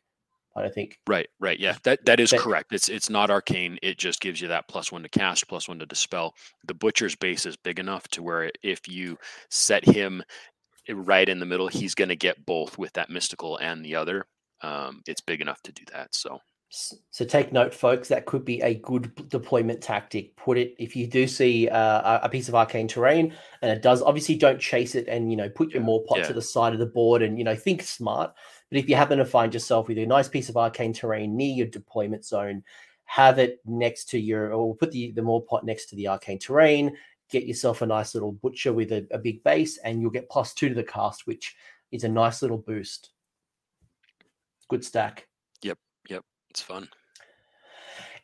I don't think. Right, right, yeah, that that is But- correct. It's it's not arcane. It just gives you that plus one to cast, plus one to dispel. The butcher's base is big enough to where if you set him right in the middle, he's going to get both with that mystical and the other. Um, it's big enough to do that. So So take note, folks. That could be a good deployment tactic. Put it if you do see uh, a- piece of arcane terrain, and it does. Obviously, don't chase it, and you know put your Mawpot yeah. to the side of the board, and you know think smart. But if you happen to find yourself with a nice piece of arcane terrain near your deployment zone, have it next to your, or put the the Mawpot next to the arcane terrain. Get yourself a nice little butcher with a, a big base, and you'll get plus two to the cast, which is a nice little boost. good stack. It's fun.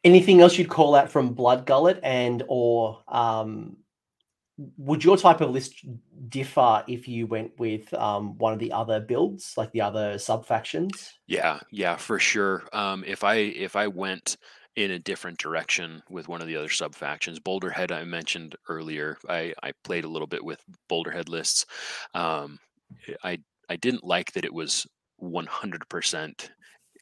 Anything else you'd call out from Blood Gullet and or um, would your type of list differ if you went with um, one of the other builds, like the other sub factions? Yeah, yeah, for sure. Um, if I if I went in a different direction with one of the other sub factions, Boulderhead I mentioned earlier, I I played a little bit with Boulderhead lists. Um, I I didn't like that it was 100%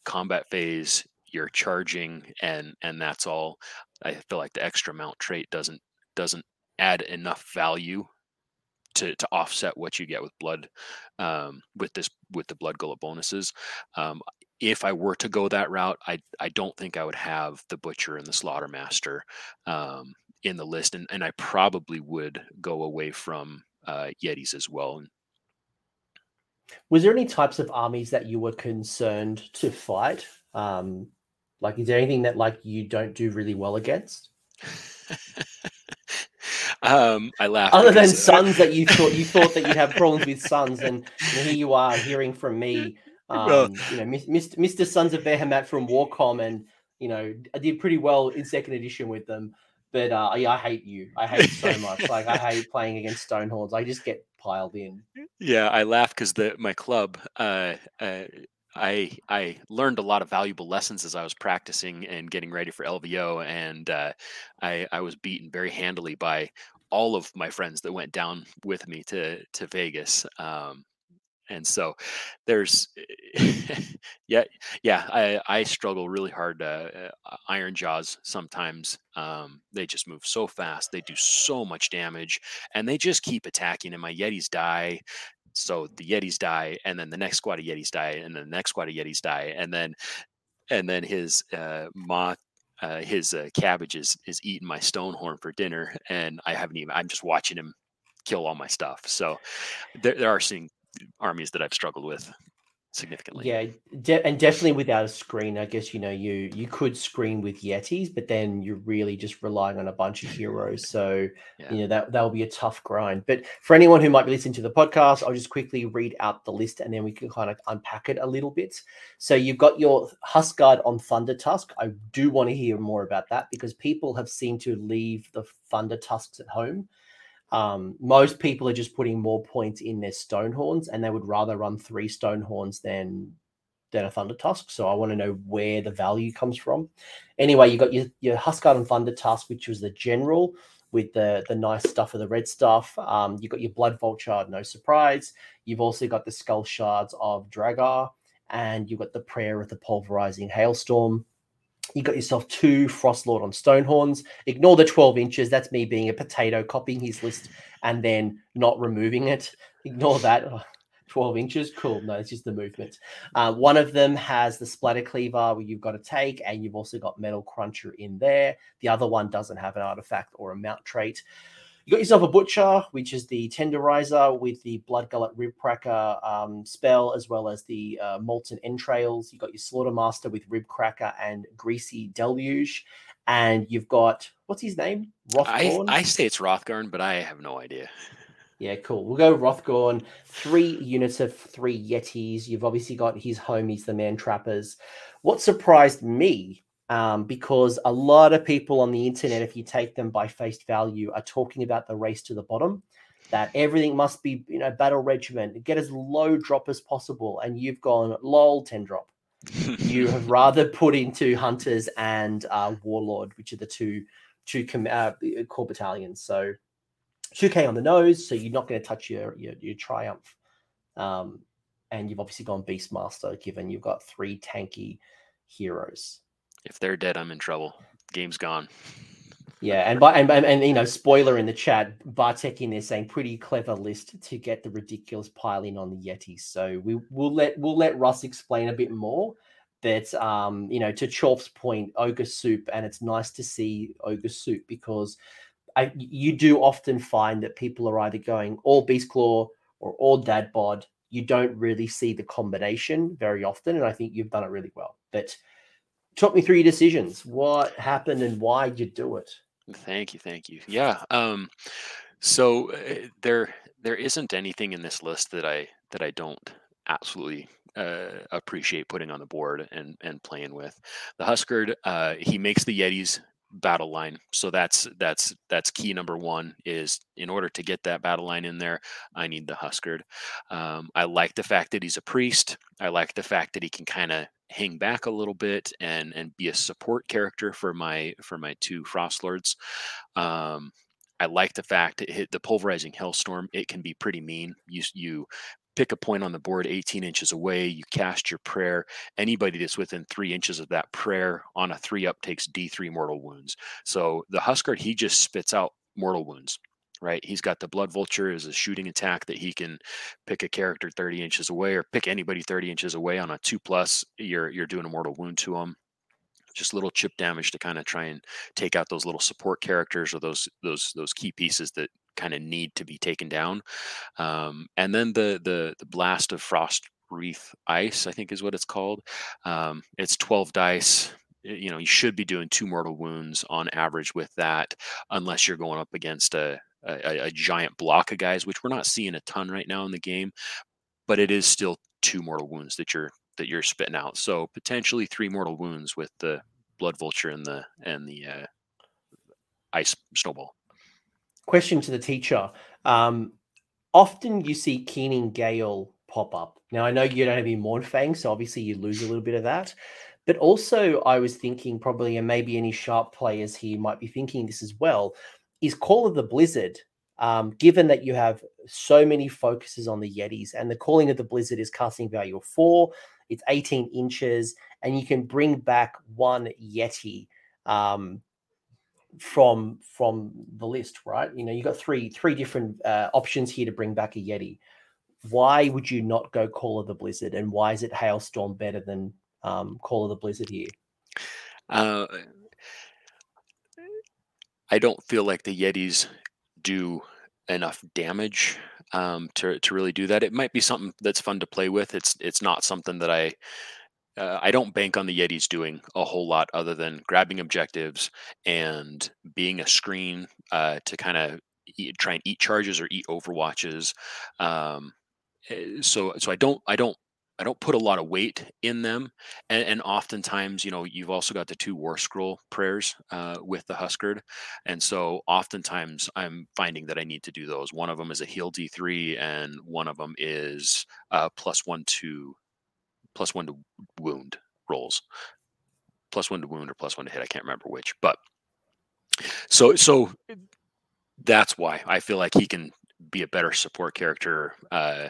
combat phase. You're charging, and and that's all. I feel like the extra mount trait doesn't doesn't add enough value to to offset what you get with blood um, with this with the blood gullet bonuses. Um, if I were to go that route, I I don't think I would have the butcher and the slaughtermaster um, in the list, and and I probably would go away from uh, yetis as well. Was there any types of armies that you were concerned to fight? Um, like, is there anything that like you don't do really well against? Um, I laugh. Other than sons that you thought you thought that you'd have problems with sons, and here you are hearing from me, um, well, you know, Mr. Mr. Sons of Behemat from Warcom, and you know, I did pretty well in second edition with them. But uh, yeah, I hate you. I hate so much. like I hate playing against Stonehorns. I just get piled in. Yeah, I laugh because the my club, uh, uh, I I learned a lot of valuable lessons as I was practicing and getting ready for LVO, and uh, I I was beaten very handily by all of my friends that went down with me to to Vegas. Um, and so there's yeah yeah I, I struggle really hard uh, uh, Ironjawz sometimes um, they just move so fast they do so much damage and they just keep attacking and my yetis die so the Yetis die, and then the next squad of Yetis die, and then the next squad of Yetis die, and then and then his uh, moth, uh, his uh, cabbage is is eating my stonehorn for dinner, and I haven't even. I'm just watching him kill all my stuff. So there, there are seeing armies that I've struggled with significantly. Yeah, de- and definitely without a screen, I guess you know you you could screen with Yetis, but then you're really just relying on a bunch of heroes. So yeah. you know that that will be a tough grind. But for anyone who might be listening to the podcast, I'll just quickly read out the list and then we can kind of unpack it a little bit. So you've got your Huskard on Thunder Tusk. I do want to hear more about that because people have seemed to leave the Thunder Tusks at home. Um, most people are just putting more points in their Stonehorns, and they would rather run three Stonehorns than than a Thunder Tusk. So I want to know where the value comes from. Anyway, you got your your Huskard and Thunder Tusk, which was the general with the the nice stuff of the red stuff. Um, you got your Blood Vulture, no surprise. You've also got the Skull Shards of Dragath, and you've got the Prayer of the Pulverizing Hailstorm you got yourself two Frostlord on Stonehorns. Ignore the 12 inches. That's me being a potato, copying his list and then not removing it. Ignore that. 12 inches. Cool. No, it's just the movement. Uh, one of them has the splatter cleaver where you've got to take, and you've also got metal cruncher in there. The other one doesn't have an artifact or a mount trait. You got yourself a Butcher, which is the Tenderizer with the Blood Gullet Rib Cracker um, spell, as well as the uh, Molten Entrails. You got your Slaughtermaster with Rib Cracker and Greasy Deluge. And you've got, what's his name? Hrothgorn? I, I say it's Hrothgorn, but I have no idea. Yeah, cool. We'll go Hrothgorn. Three units of three Yetis. You've obviously got his homies, the Man Trappers. What surprised me um, because a lot of people on the internet, if you take them by face value, are talking about the race to the bottom. That everything must be, you know, battle regiment, get as low drop as possible, and you've gone lol ten drop. you have rather put into hunters and uh, warlord, which are the two two com- uh, core battalions. So two K on the nose, so you're not going to touch your your, your triumph. Um, and you've obviously gone Beastmaster, given you've got three tanky heroes if they're dead, I'm in trouble. Game's gone. Yeah, and by and, and, and you know, spoiler in the chat, Bartek in there saying pretty clever list to get the ridiculous piling on the Yetis. So we will let we'll let Russ explain a bit more. But um, you know, to Chorf's point, ogre soup, and it's nice to see ogre soup because I you do often find that people are either going all beast claw or all dad bod. You don't really see the combination very often, and I think you've done it really well. But talk me through your decisions. What happened and why you do it? Thank you, thank you. Yeah. Um, so uh, there there isn't anything in this list that I that I don't absolutely uh, appreciate putting on the board and and playing with. The Huskard, uh, he makes the Yetis battle line. So that's that's that's key number one is in order to get that battle line in there, I need the Huskard. Um, I like the fact that he's a priest. I like the fact that he can kind of hang back a little bit and and be a support character for my for my two frost lords. Um, I like the fact it hit the pulverizing hailstorm. It can be pretty mean. You you pick a point on the board 18 inches away, you cast your prayer. Anybody that's within three inches of that prayer on a three up takes D3 mortal wounds. So the Huskard, he just spits out mortal wounds, right? He's got the Blood Vulture as a shooting attack that he can pick a character 30 inches away or pick anybody 30 inches away on a two plus. You're, you're doing a mortal wound to him just little chip damage to kind of try and take out those little support characters or those those those key pieces that kind of need to be taken down. Um, and then the the the blast of frost wreath ice, I think is what it's called. Um, it's 12 dice. You know, you should be doing two mortal wounds on average with that, unless you're going up against a, a, a giant block of guys, which we're not seeing a ton right now in the game. But it is still two mortal wounds that you're that you're spitting out. So potentially three mortal wounds with the blood vulture and the and the uh, ice snowball. Question to the teacher. Um, often you see Keening Gale pop up. Now I know you don't have any Mournfang, so obviously you lose a little bit of that. But also, I was thinking probably, and maybe any sharp players here might be thinking this as well, is Call of the Blizzard. Um, given that you have so many focuses on the Yetis, and the calling of the Blizzard is casting value of four, it's 18 inches, and you can bring back one Yeti um, from from the list, right? You know, you've got three three different uh, options here to bring back a Yeti. Why would you not go Call of the Blizzard, and why is it Hailstorm better than um, Call of the Blizzard here? Uh, I don't feel like the Yetis do enough damage um, to to really do that. It might be something that's fun to play with. It's it's not something that I uh, I don't bank on the Yetis doing a whole lot other than grabbing objectives and being a screen uh, to kind of try and eat charges or eat overwatches. Um, eh, so so I don't I don't I don't put a lot of weight in them, and, and oftentimes, you know, you've also got the two War Scroll prayers uh, with the Huskard, and so oftentimes I'm finding that I need to do those. One of them is a heal D3, and one of them is uh, plus one to plus one to wound rolls, plus one to wound or plus one to hit. I can't remember which, but so so that's why I feel like he can be a better support character uh,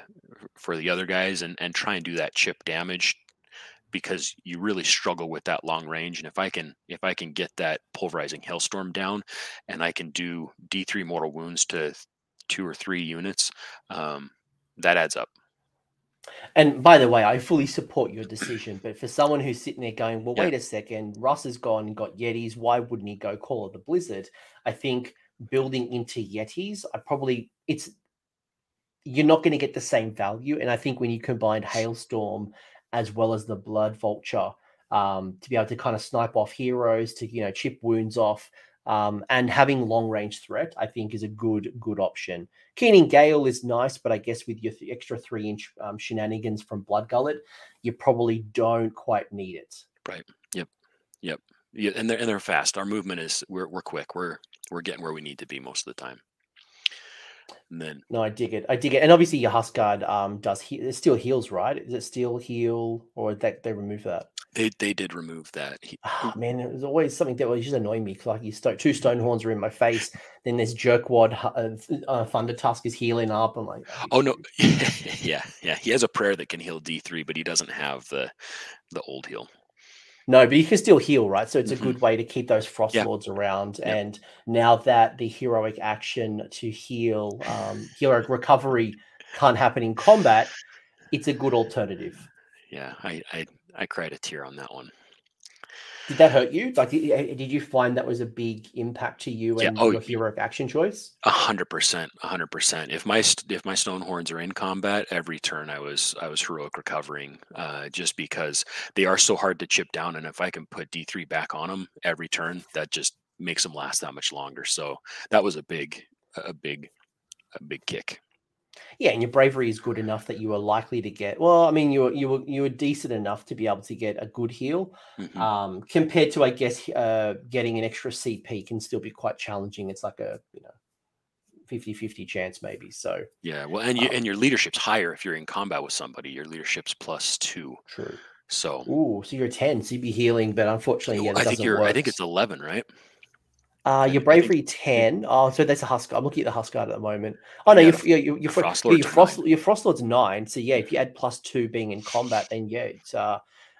for the other guys and and try and do that chip damage because you really struggle with that long range and if i can if i can get that pulverizing hailstorm down and i can do d3 mortal wounds to two or three units um, that adds up and by the way, I fully support your decision. But for someone who's sitting there going, well, wait a second, Russ has gone and got Yetis. Why wouldn't he go Call of the Blizzard? I think building into Yetis, I probably it's you're not going to get the same value. And I think when you combine Hailstorm as well as the Blood Vulture, um, to be able to kind of snipe off heroes, to you know chip wounds off, um, and having long range threat, I think is a good good option. Keening Gale is nice, but I guess with your th- extra three inch um, shenanigans from Blood Gullet, you probably don't quite need it. Right. Yep. Yep. Yeah, and they're and they're fast. Our movement is we're we're quick. We're we're getting where we need to be most of the time. And then no, I dig it. I dig it. And obviously your Huskard um does he it still heals, right? Is it still heal or that they remove that? They they did remove that. He, oh, man, it was always something that was just annoying me. Like you sto- two stone horns are in my face. Then there's jerkwad uh, uh, thunder tusk is healing up. I'm like, oh, oh no, yeah, yeah. He has a prayer that can heal D three, but he doesn't have the the old heal. No, but you can still heal, right? So it's a mm-hmm. good way to keep those frost yep. lords around. Yep. And now that the heroic action to heal, um, heroic recovery can't happen in combat, it's a good alternative. Yeah, I I, I cried a tear on that one. Did that hurt you? Like, did, did you find that was a big impact to you and yeah. oh, your heroic action choice? A hundred percent, a hundred percent. If my if my stone horns are in combat, every turn I was I was heroic recovering, uh, just because they are so hard to chip down, and if I can put D three back on them every turn, that just makes them last that much longer. So that was a big, a big, a big kick. Yeah, and your bravery is good enough that you are likely to get. Well, I mean, you were you were you were decent enough to be able to get a good heal. Mhm. Um, compared to, I guess, uh, getting an extra CP can still be quite challenging. It's like a you know 50-50 chance maybe. So Yeah, well, and you um, and your leadership's higher if you're in combat with somebody. Your leadership's plus two. true. So Ooh, so you're ten, so you'd be healing, but unfortunately, yeah, I think you're. work. I think it's eleven, right? Uh, your think- I think bravery ten. Oh, so that's a husk. I'm looking at the Huskard at the moment. Oh no, Yeah, your your your, your, the fro- Frost yeah, your frost nine. your frost lord's nine. So yeah, if you add plus two being in combat, then yeah, it's uh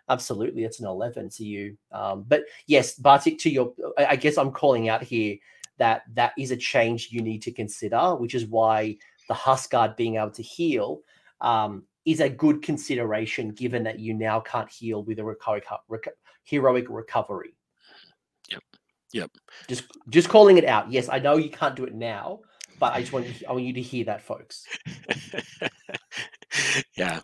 absolutely it's an eleven. So you um, but yes, Bartik, to your, I guess I'm calling out here that that is a change you need to consider, which is why the Huskard being able to heal um is a good consideration given that you now can't heal with a reco- reco- heroic recovery. Yep. Just just calling it out. Yes, I know you can't do it now, but I just want I want you to hear that, folks. yeah.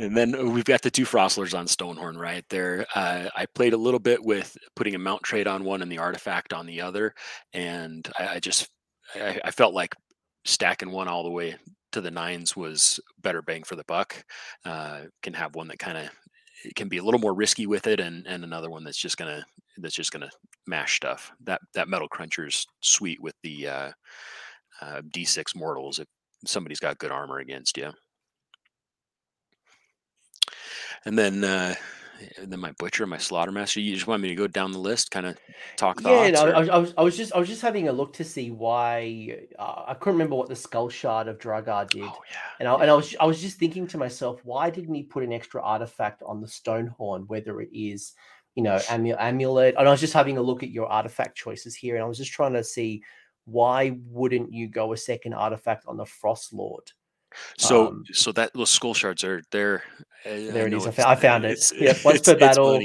And then we've got the two Frostlords on Stonehorn right there. Uh, I played a little bit with putting a mount trait on one and the artifact on the other, and I, I just I, I felt like stacking one all the way to the nines was better bang for the buck. Uh, can have one that kind of can be a little more risky with it, and and another one that's just gonna that's just gonna mash stuff. That that metal cruncher's sweet with the uh, uh, D6 mortals if somebody's got good armor against you. And then uh, and then my butcher, my slaughtermaster. You just want me to go down the list, kind of talk Yeah, thoughts. no, or- I, was- I was I was just I was just having a look to see why uh, I couldn't remember what the skull shard of Dragath did. oh yeah. And I, and I was I was just thinking to myself, why didn't he put an extra artifact on the stone horn, whether it is, you know, amu- amulet? And I was just having a look at your artifact choices here, and I was just trying to see why wouldn't you go a second artifact on the Frost Lord? So Um, so that those skull shards are there. There it is, I fo- I found it. Yep, once per battle,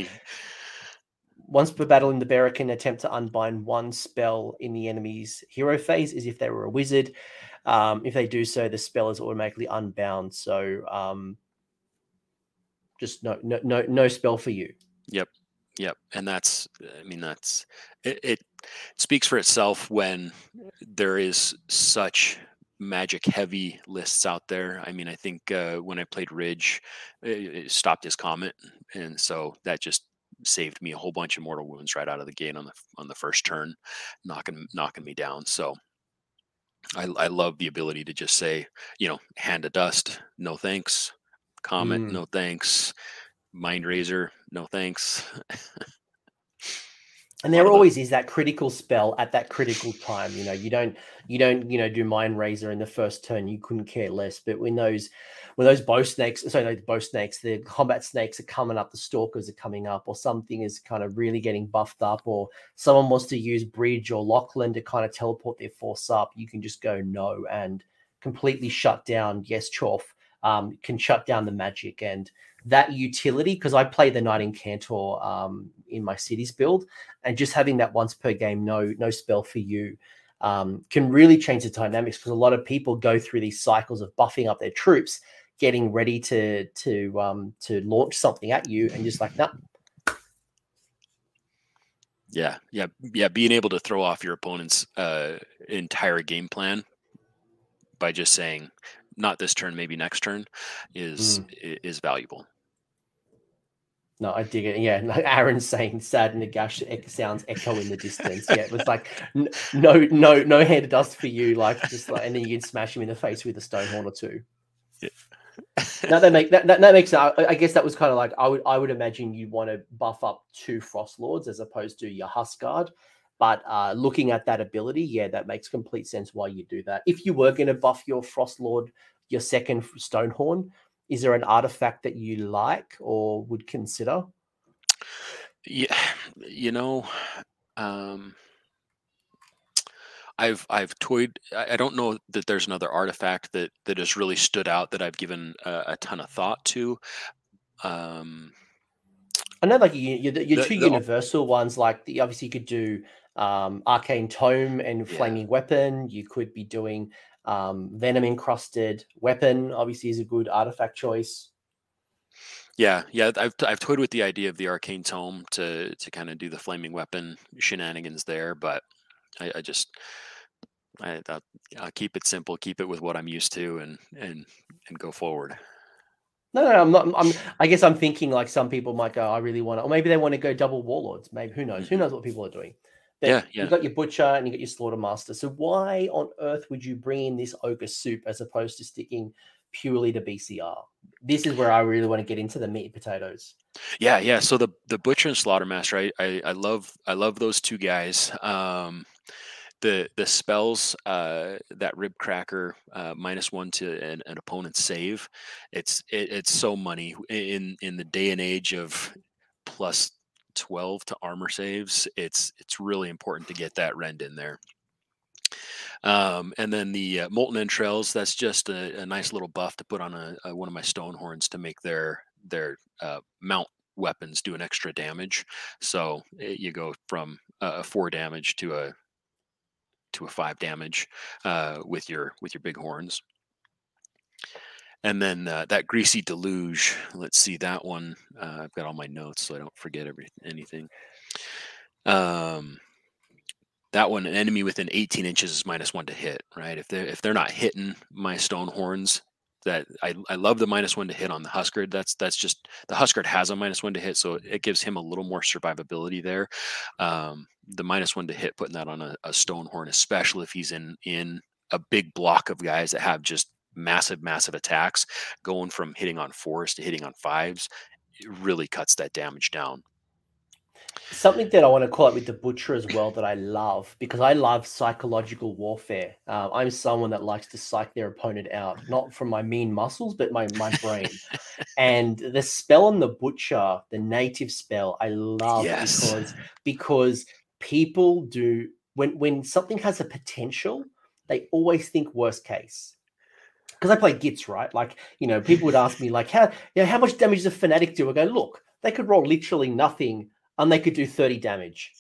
Once per battle in the bearer can attempt to unbind one spell in the enemy's hero phase as if they were a wizard. Um, if they do so, the spell is automatically unbound. So um, just no, no, no, no spell for you. Yep. Yep. And that's, I mean, that's, it, it speaks for itself when there is such magic heavy lists out there. I mean, I think uh, when I played Ridge, it, it stopped his comet. And so that just saved me a whole bunch of mortal wounds right out of the gate on the, on the first turn, knocking, knocking me down. So I, I love the ability to just say, you know, hand of dust, no thanks. Comet, Mm. no thanks. Mind Razor, no thanks. And there always is that critical spell at that critical time. You know, you don't you don't you know do mind razor in the first turn. You couldn't care less. But when those when those bow snakes, sorry, no, the bow snakes, the combat snakes are coming up, the stalkers are coming up, or something is kind of really getting buffed up, or someone wants to use bridge or Lachlan to kind of teleport their force up, you can just go no and completely shut down. Yes, Chorf um, can shut down the magic and that utility because I play the Knight Incantor um, in my cities build, and just having that once per game no no spell for you um, can really change the dynamics because a lot of people go through these cycles of buffing up their troops, getting ready to to um, to launch something at you, and just like nah, Yeah, yeah, yeah. Being able to throw off your opponent's uh, entire game plan by just saying, "Not this turn, maybe next turn," is i- is valuable. No, I dig it. Yeah, like Aaron's saying, "Sad Nagash ec- sounds echo in the distance." Yeah, it was like n- no, no, no hand of dust for you. Like just like, and then you can smash him in the face with a stone horn or two. Now that make that, that, that makes I, I guess that was kind of like I would I would imagine you'd want to buff up two frost lords as opposed to your Huskard. But uh, looking at that ability, yeah, that makes complete sense why you do that. If you were going to buff your frost lord, your second Stonehorn, is there an artifact that you like or would consider? Yeah, you know, um, I've I've toyed. I don't know that there's another artifact that that has really stood out that I've given a, a ton of thought to. Um, I know, like you, your, your The- two the- universal ones, like the, obviously you could do um, arcane tome and Yeah. flaming weapon. You could be doing um, venom encrusted weapon. Obviously, is a good artifact choice. Yeah, yeah, I've I've toyed with the idea of the arcane tome to to kind of do the flaming weapon shenanigans there, but I, I just I, I'll, I'll keep it simple, keep it with what I'm used to, and and and go forward. No, no, I'm not. I'm. I guess I'm thinking like some people might go. I really want to, or maybe they want to go double warlords. Maybe who knows? Who knows what people are doing? Yeah, yeah. You've got your butcher and you got your slaughter master. So why on earth would you bring in this ogre soup as opposed to sticking purely to BCR? This is where I really want to get into the meat and potatoes. Yeah, yeah. So the the butcher and slaughtermaster, I, I I love I love those two guys. Um, the the spells uh, that rib cracker uh, minus one to an, an opponent's save, it's it, it's so money in in the day and age of plus twelve to armor saves. It's it's really important to get that rend in there. Um, and then the uh, molten entrails, that's just a, a nice little buff to put on a, a one of my stone horns to make their their uh, mount weapons do an extra damage. So eh, you go from a four damage to a to a five damage uh, with your with your big horns. And then uh, that greasy deluge. Let's see that one. Uh, I've got all my notes so I don't forget every anything. Um, that one, an enemy within 18 inches is minus one to hit. Right? If they're if they're not hitting my stone horns, that I, I love the minus one to hit on the Huskard. That's that's just the Huskard has a minus one to hit, so it gives him a little more survivability there. Um, the minus one to hit, putting that on a, a stone horn, especially if he's in in a big block of guys that have just massive, massive attacks, going from hitting on fours to hitting on fives, it really cuts that damage down. Something that I want to call out with the butcher as well that I love because I love psychological warfare. Um, I'm someone that likes to psych their opponent out, not from my mean muscles, but my my brain. and the spell on the butcher, the native spell, I love Yes. because because people do when when something has a potential, they always think worst case. Because I play Gits, right? Like, you know, people would ask me, like, how you know, how much damage does a fanatic do? I go, look, they could roll literally nothing and they could do 30 damage.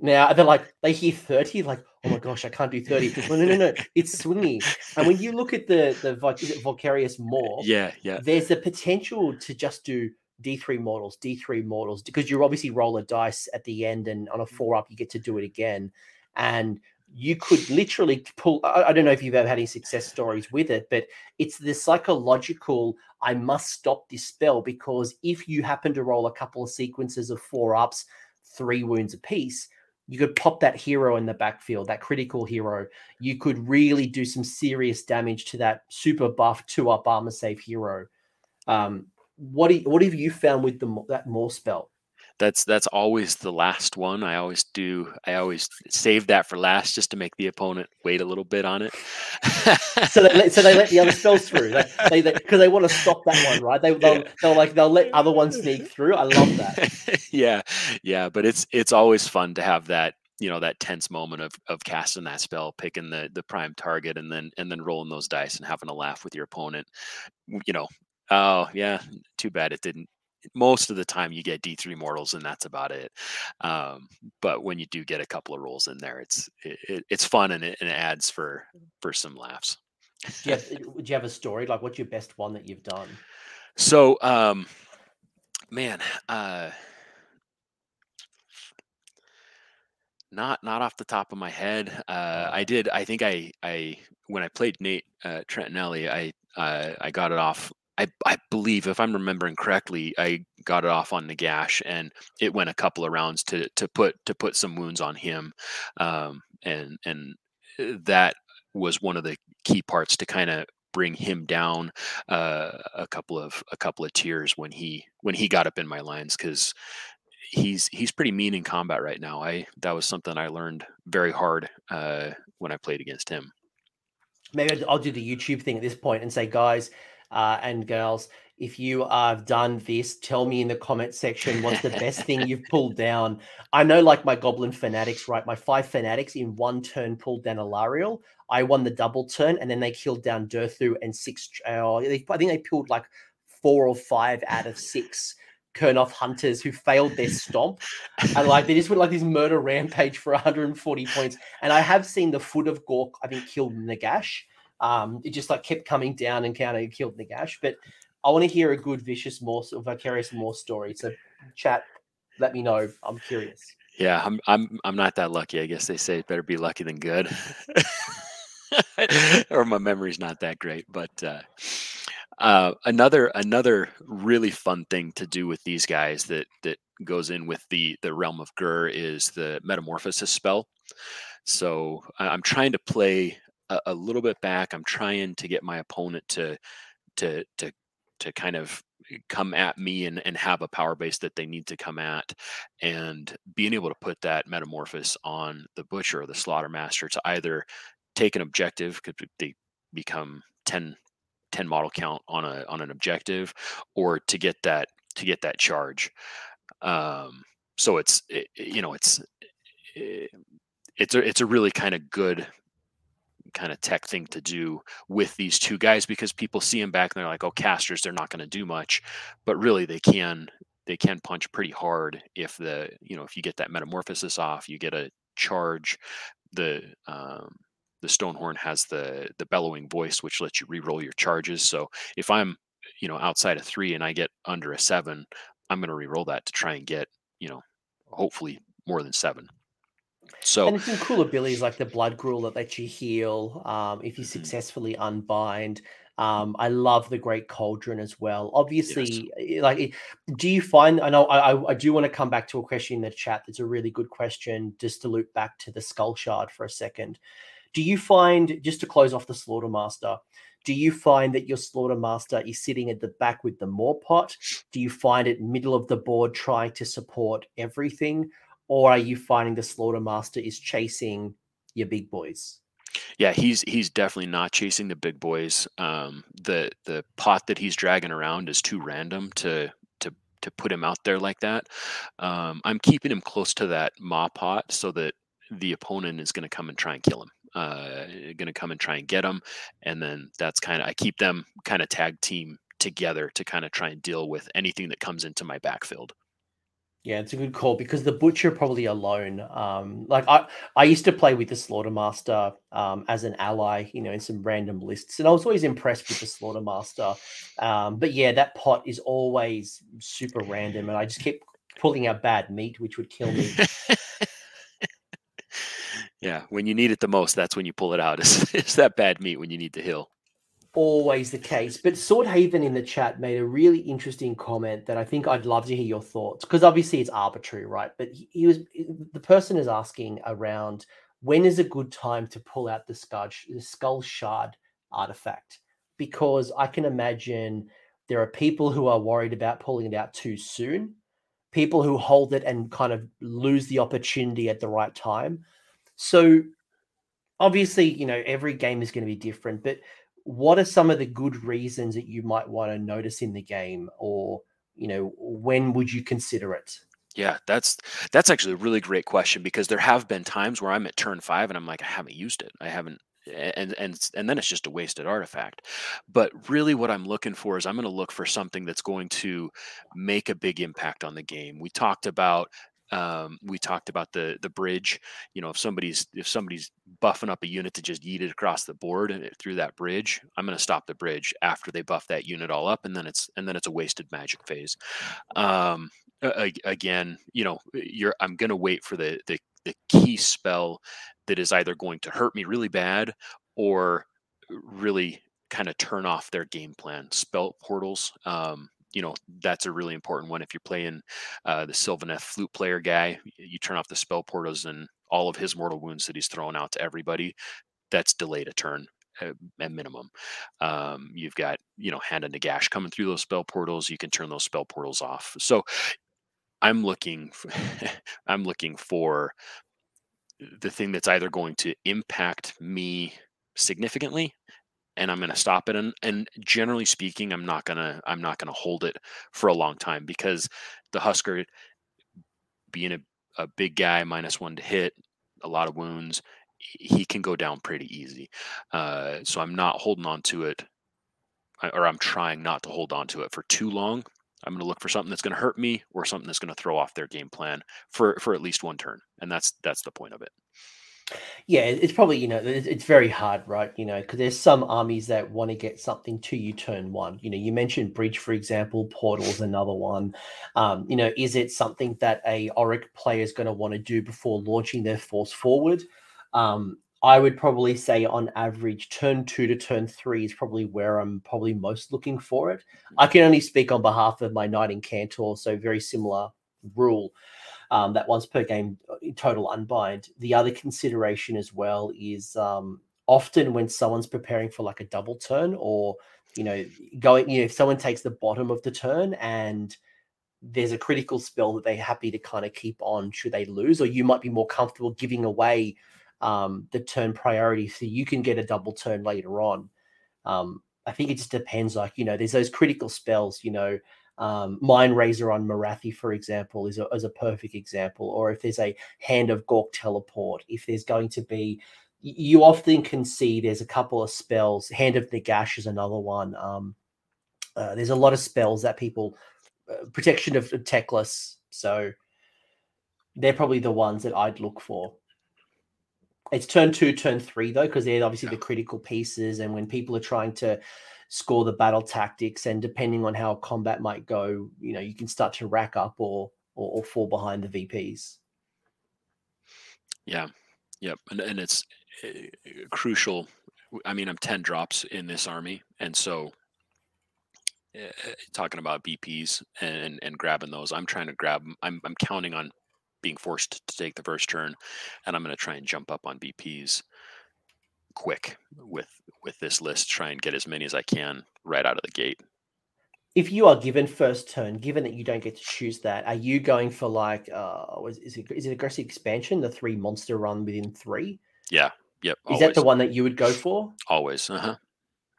Now they're like, they hear 30, like, oh my gosh, I can't do 30. Well, no, no, no, it's swingy. And when you look at the the is it Vicarious Maw, Yeah, yeah, there's the potential to just do D3 models, D3 models, because you obviously roll a dice at the end, and on a mm. four up, you get to do it again. And you could literally pull. I, don't know if you've ever had any success stories with it, but it's the psychological. I must stop this spell because if you happen to roll a couple of sequences of four ups, three wounds apiece, you could pop that hero in the backfield, that critical hero. You could really do some serious damage to that super buff two up armor save hero. Um, what do you, what have you found with the that more spell? That's that's always the last one. I always do. I always save that for last just to make the opponent wait a little bit on it. So they let, so they let the other spells through. They they because they, want to stop that one, right? They they'll, they'll like they'll let other ones sneak through. I love that. yeah, yeah, but it's it's always fun to have that you know that tense moment of of casting that spell, picking the the prime target, and then and then rolling those dice and having a laugh with your opponent. You know, oh yeah, too bad it didn't. Most of the time, you get D three mortals, and that's about it. Um, but when you do get a couple of rolls in there, it's it, it- it's fun and it, and it adds for for some laughs. Do you, have, do you have a story? Like, what's your best one that you've done? So, um, man, uh, not not off the top of my head. Uh, I did. I think I I when I played Nate uh, Trentinelli, I uh, I got it off. I I believe if I'm remembering correctly, I got it off on Nagash, and it went a couple of rounds to to put to put some wounds on him, um, and and uh, that was one of the key parts to kind of bring him down uh, a couple of a couple of tiers when he when he got up in my lines because he's he's pretty mean in combat right now. I that was something I learned very hard uh, when I played against him. maybe I'll do the YouTube thing at this point and say, guys uh, and girls, if you have done this, tell me in the comment section what's the best thing you've pulled down. I know, like my Goblin Fanatics, right? My five Fanatics in one turn pulled down Alarielle. I won the double turn, and then they killed down Durthu and six. Uh, I think they pulled like four or five out of six Kurnoth hunters who failed their stomp. and like they just went like this murder rampage for 140 points. And I have seen the foot of Gork, I think, killed Nagash. Um, it just like kept coming down and counter killed Nagash. But I want to hear a good vicious more or vicarious more story. So chat, let me know. I'm curious. Yeah, I'm I'm I'm not that lucky. I guess they say better be lucky than good. or my memory's not that great. But uh, uh, another another really fun thing to do with these guys that that goes in with the the realm of Ghur is the metamorphosis spell. So I'm trying to play a, a little bit back. I'm trying to get my opponent to to to to kind of eh, come at me and, and have a power base that they need to come at and being able to put that metamorphosis on the butcher or the slaughter master to either take an objective because they become 10 10 model count on a on an objective or to get that to get that charge um so it's it, you know it's it, it's a it's a really kind of good kind of tech thing to do with these two guys because people see them back and they're like, oh, casters, they're not going to do much, but really they can they can punch pretty hard if the you know if you get that metamorphosis off, you get a charge. The um, the Stonehorn has the the bellowing voice, which lets you re-roll your charges. So if I'm you know outside of three and I get under a seven, I'm going to re-roll that to try and get you know hopefully more than seven. So and some cool abilities like the blood gruel that lets you heal um, if you mm-hmm. successfully unbind. Um, I love the Great Cauldron as well. Obviously, yes. Eh, like, do you find? I know I, I do want to come back to a question in the chat. That's a really good question. Just to loop back to the Skull Shard for a second. Do you find just to close off the Slaughter Master? Do you find that your Slaughter Master is sitting at the back with the Mawpot? Do you find it middle of the board trying to support everything? Or are you finding the slaughter master is chasing your big boys? Yeah, he's he's definitely not chasing the big boys. Um, the the pot that he's dragging around is too random to to to put him out there like that. Um, I'm keeping him close to that Mawpot so that the opponent is going to come and try and kill him. Uh, going to come and try and get him, and then that's kind of I keep them kind of tag team together to kind of try and deal with anything that comes into my backfield. Yeah, it's a good call because the butcher probably alone. Um, like I, I used to play with the slaughtermaster um, as an ally, you know, in some random lists, and I was always impressed with the slaughtermaster. Um, but yeah, that pot is always super random, and I just kept pulling out bad meat, which would kill me. yeah, when you need it the most, that's when you pull it out. It's, it's that bad meat when you need to heal always the case. But Swordhaven in the chat made a really interesting comment that I think I'd love to hear your thoughts because obviously it's arbitrary, right? But he, was the person is asking around when is a good time to pull out the skull, the skull shard artifact because I can imagine there are people who are worried about pulling it out too soon, people who hold it and kind of lose the opportunity at the right time. So obviously, you know, every game is going to be different, but what are some of the good reasons that you might want to notice in the game? Or you know when would you consider it? Yeah that's that's actually a really great question because there have been times where i'm at turn five and i'm like i haven't used it. I haven't and and and then it's just a wasted artifact. But really what i'm looking for is i'm going to look for something that's going to make a big impact on the game. We talked about um, we talked about the the bridge. You know, if somebody's if somebody's buffing up a unit to just yeet it across the board and through that bridge, I'm going to stop the bridge after they buff that unit all up, and then it's and then it's a wasted magic phase. Um, again, you know, you're I'm going to wait for the the the key spell that is either going to hurt me really bad or really kind of turn off their game plan. Spell portals. Um, you know that's a really important one if you're playing uh, the Sylvaneth flute player guy you turn off the spell portals and all of his mortal wounds that he's throwing out to everybody that's delayed a turn uh, at minimum. Um, you've got you know hand Nagash coming through those spell portals you can turn those spell portals off. So i'm looking for, i'm looking for the thing that's either going to impact me significantly and I'm going to stop it. And, and generally speaking, I'm not going to, I'm not going to hold it for a long time because the Huskard being a, a big guy, minus one to hit, a lot of wounds, he can go down pretty easy. Uh, so I'm not holding on to it or I'm trying not to hold on to it for too long. I'm going to look for something that's going to hurt me or something that's going to throw off their game plan for, for at least one turn. And that's, that's the point of it. Yeah, it's probably you know it's very hard, right? You know, because there's some armies that want to get something to you turn one. You know, you mentioned bridge, for example. Portal's another one. Um, you know, is it something that a Orruk player is going to want to do before launching their force forward? Um, I would probably say on average, turn two to turn three is probably where I'm probably most looking for it. I can only speak on behalf of my Knight-Incantor, so very similar rule. Um, that once per game uh, total unbind. The other consideration as well is um, often when someone's preparing for like a double turn or you know going you know if someone takes the bottom of the turn and there's a critical spell that they're happy to kind of keep on should they lose or you might be more comfortable giving away um, the turn priority so you can get a double turn later on. Um, I think it just depends. Like you know, there's those critical spells. You know, um, Mindrazor on Morathi, for example, is a, is a perfect example. Or if there's a Hand of Gork teleport, if there's going to be, you often can see there's a couple of spells. Hand of Nagash is another one. Um, uh, there's a lot of spells that people uh, protection of, of Teclis. So they're probably the ones that I'd look for. It's turn two, turn three though, because they're obviously yeah. the critical pieces. And when people are trying to score the battle tactics, and depending on how combat might go, you know, you can start to rack up or or, or fall behind the VPs. Yeah, yep, and and it's uh, crucial. I mean, I'm ten drops in this army, and so uh, talking about VPs and and grabbing those, I'm trying to grab. I'm I'm counting on being forced to take the first turn, and I'm going to try and jump up on VPs quick with with this list. Try and get as many as I can right out of the gate. If you are given first turn, given that you don't get to choose that, are you going for like uh is, it is it aggressive expansion, the three monster run within three? Yeah. Yep. Is always. that the one that you would go for? Always. Uh huh.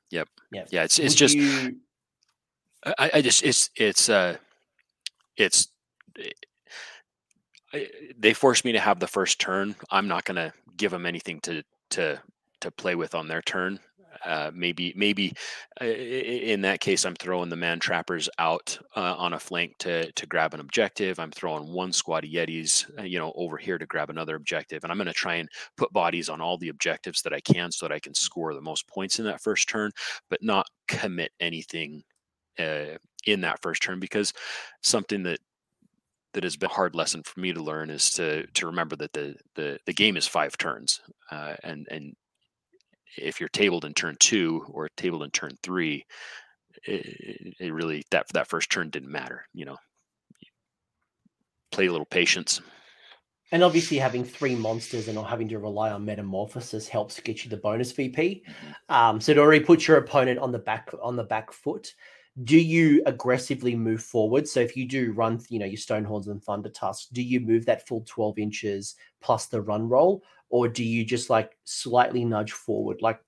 Yep. Yeah. Yeah. It's it's would just. You... I, I just it's it's uh it's they force me to have the first turn. I'm not going to give them anything to to to play with on their turn. Uh, maybe maybe uh, in that case, I'm throwing the man trappers out uh, on a flank to to grab an objective. I'm throwing one squad of Yetis, uh, you know, over here to grab another objective, and I'm going to try and put bodies on all the objectives that I can, so that I can score the most points in that first turn, but not commit anything uh, in that first turn because something that that has been a hard lesson for me to learn is to to remember that the the, the game is five turns uh, and and if you're tabled in turn two or tabled in turn three it, it really that that first turn didn't matter you know play a little patience and obviously having three monsters and not having to rely on metamorphosis helps get you the bonus vp mm-hmm. um, so it already puts your opponent on the back on the back foot do you aggressively move forward? So if you do run, you know, your Stonehorns and Thunder Tusks, do you move that full 12 inches plus the run roll? Or do you just like slightly nudge forward? Like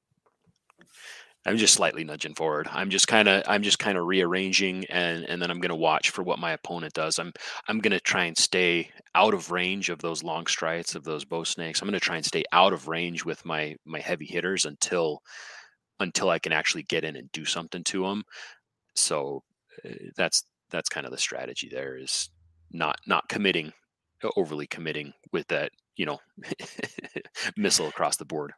I'm just slightly nudging forward. I'm just kind of I'm just kind of rearranging and and then I'm going to watch for what my opponent does. I'm I'm going to try and stay out of range of those long strides of those bow snakes. I'm going to try and stay out of range with my my heavy hitters until until I can actually get in and do something to them so uh, that's that's kind of the strategy there is not not committing uh, overly committing with that you know missile across the board.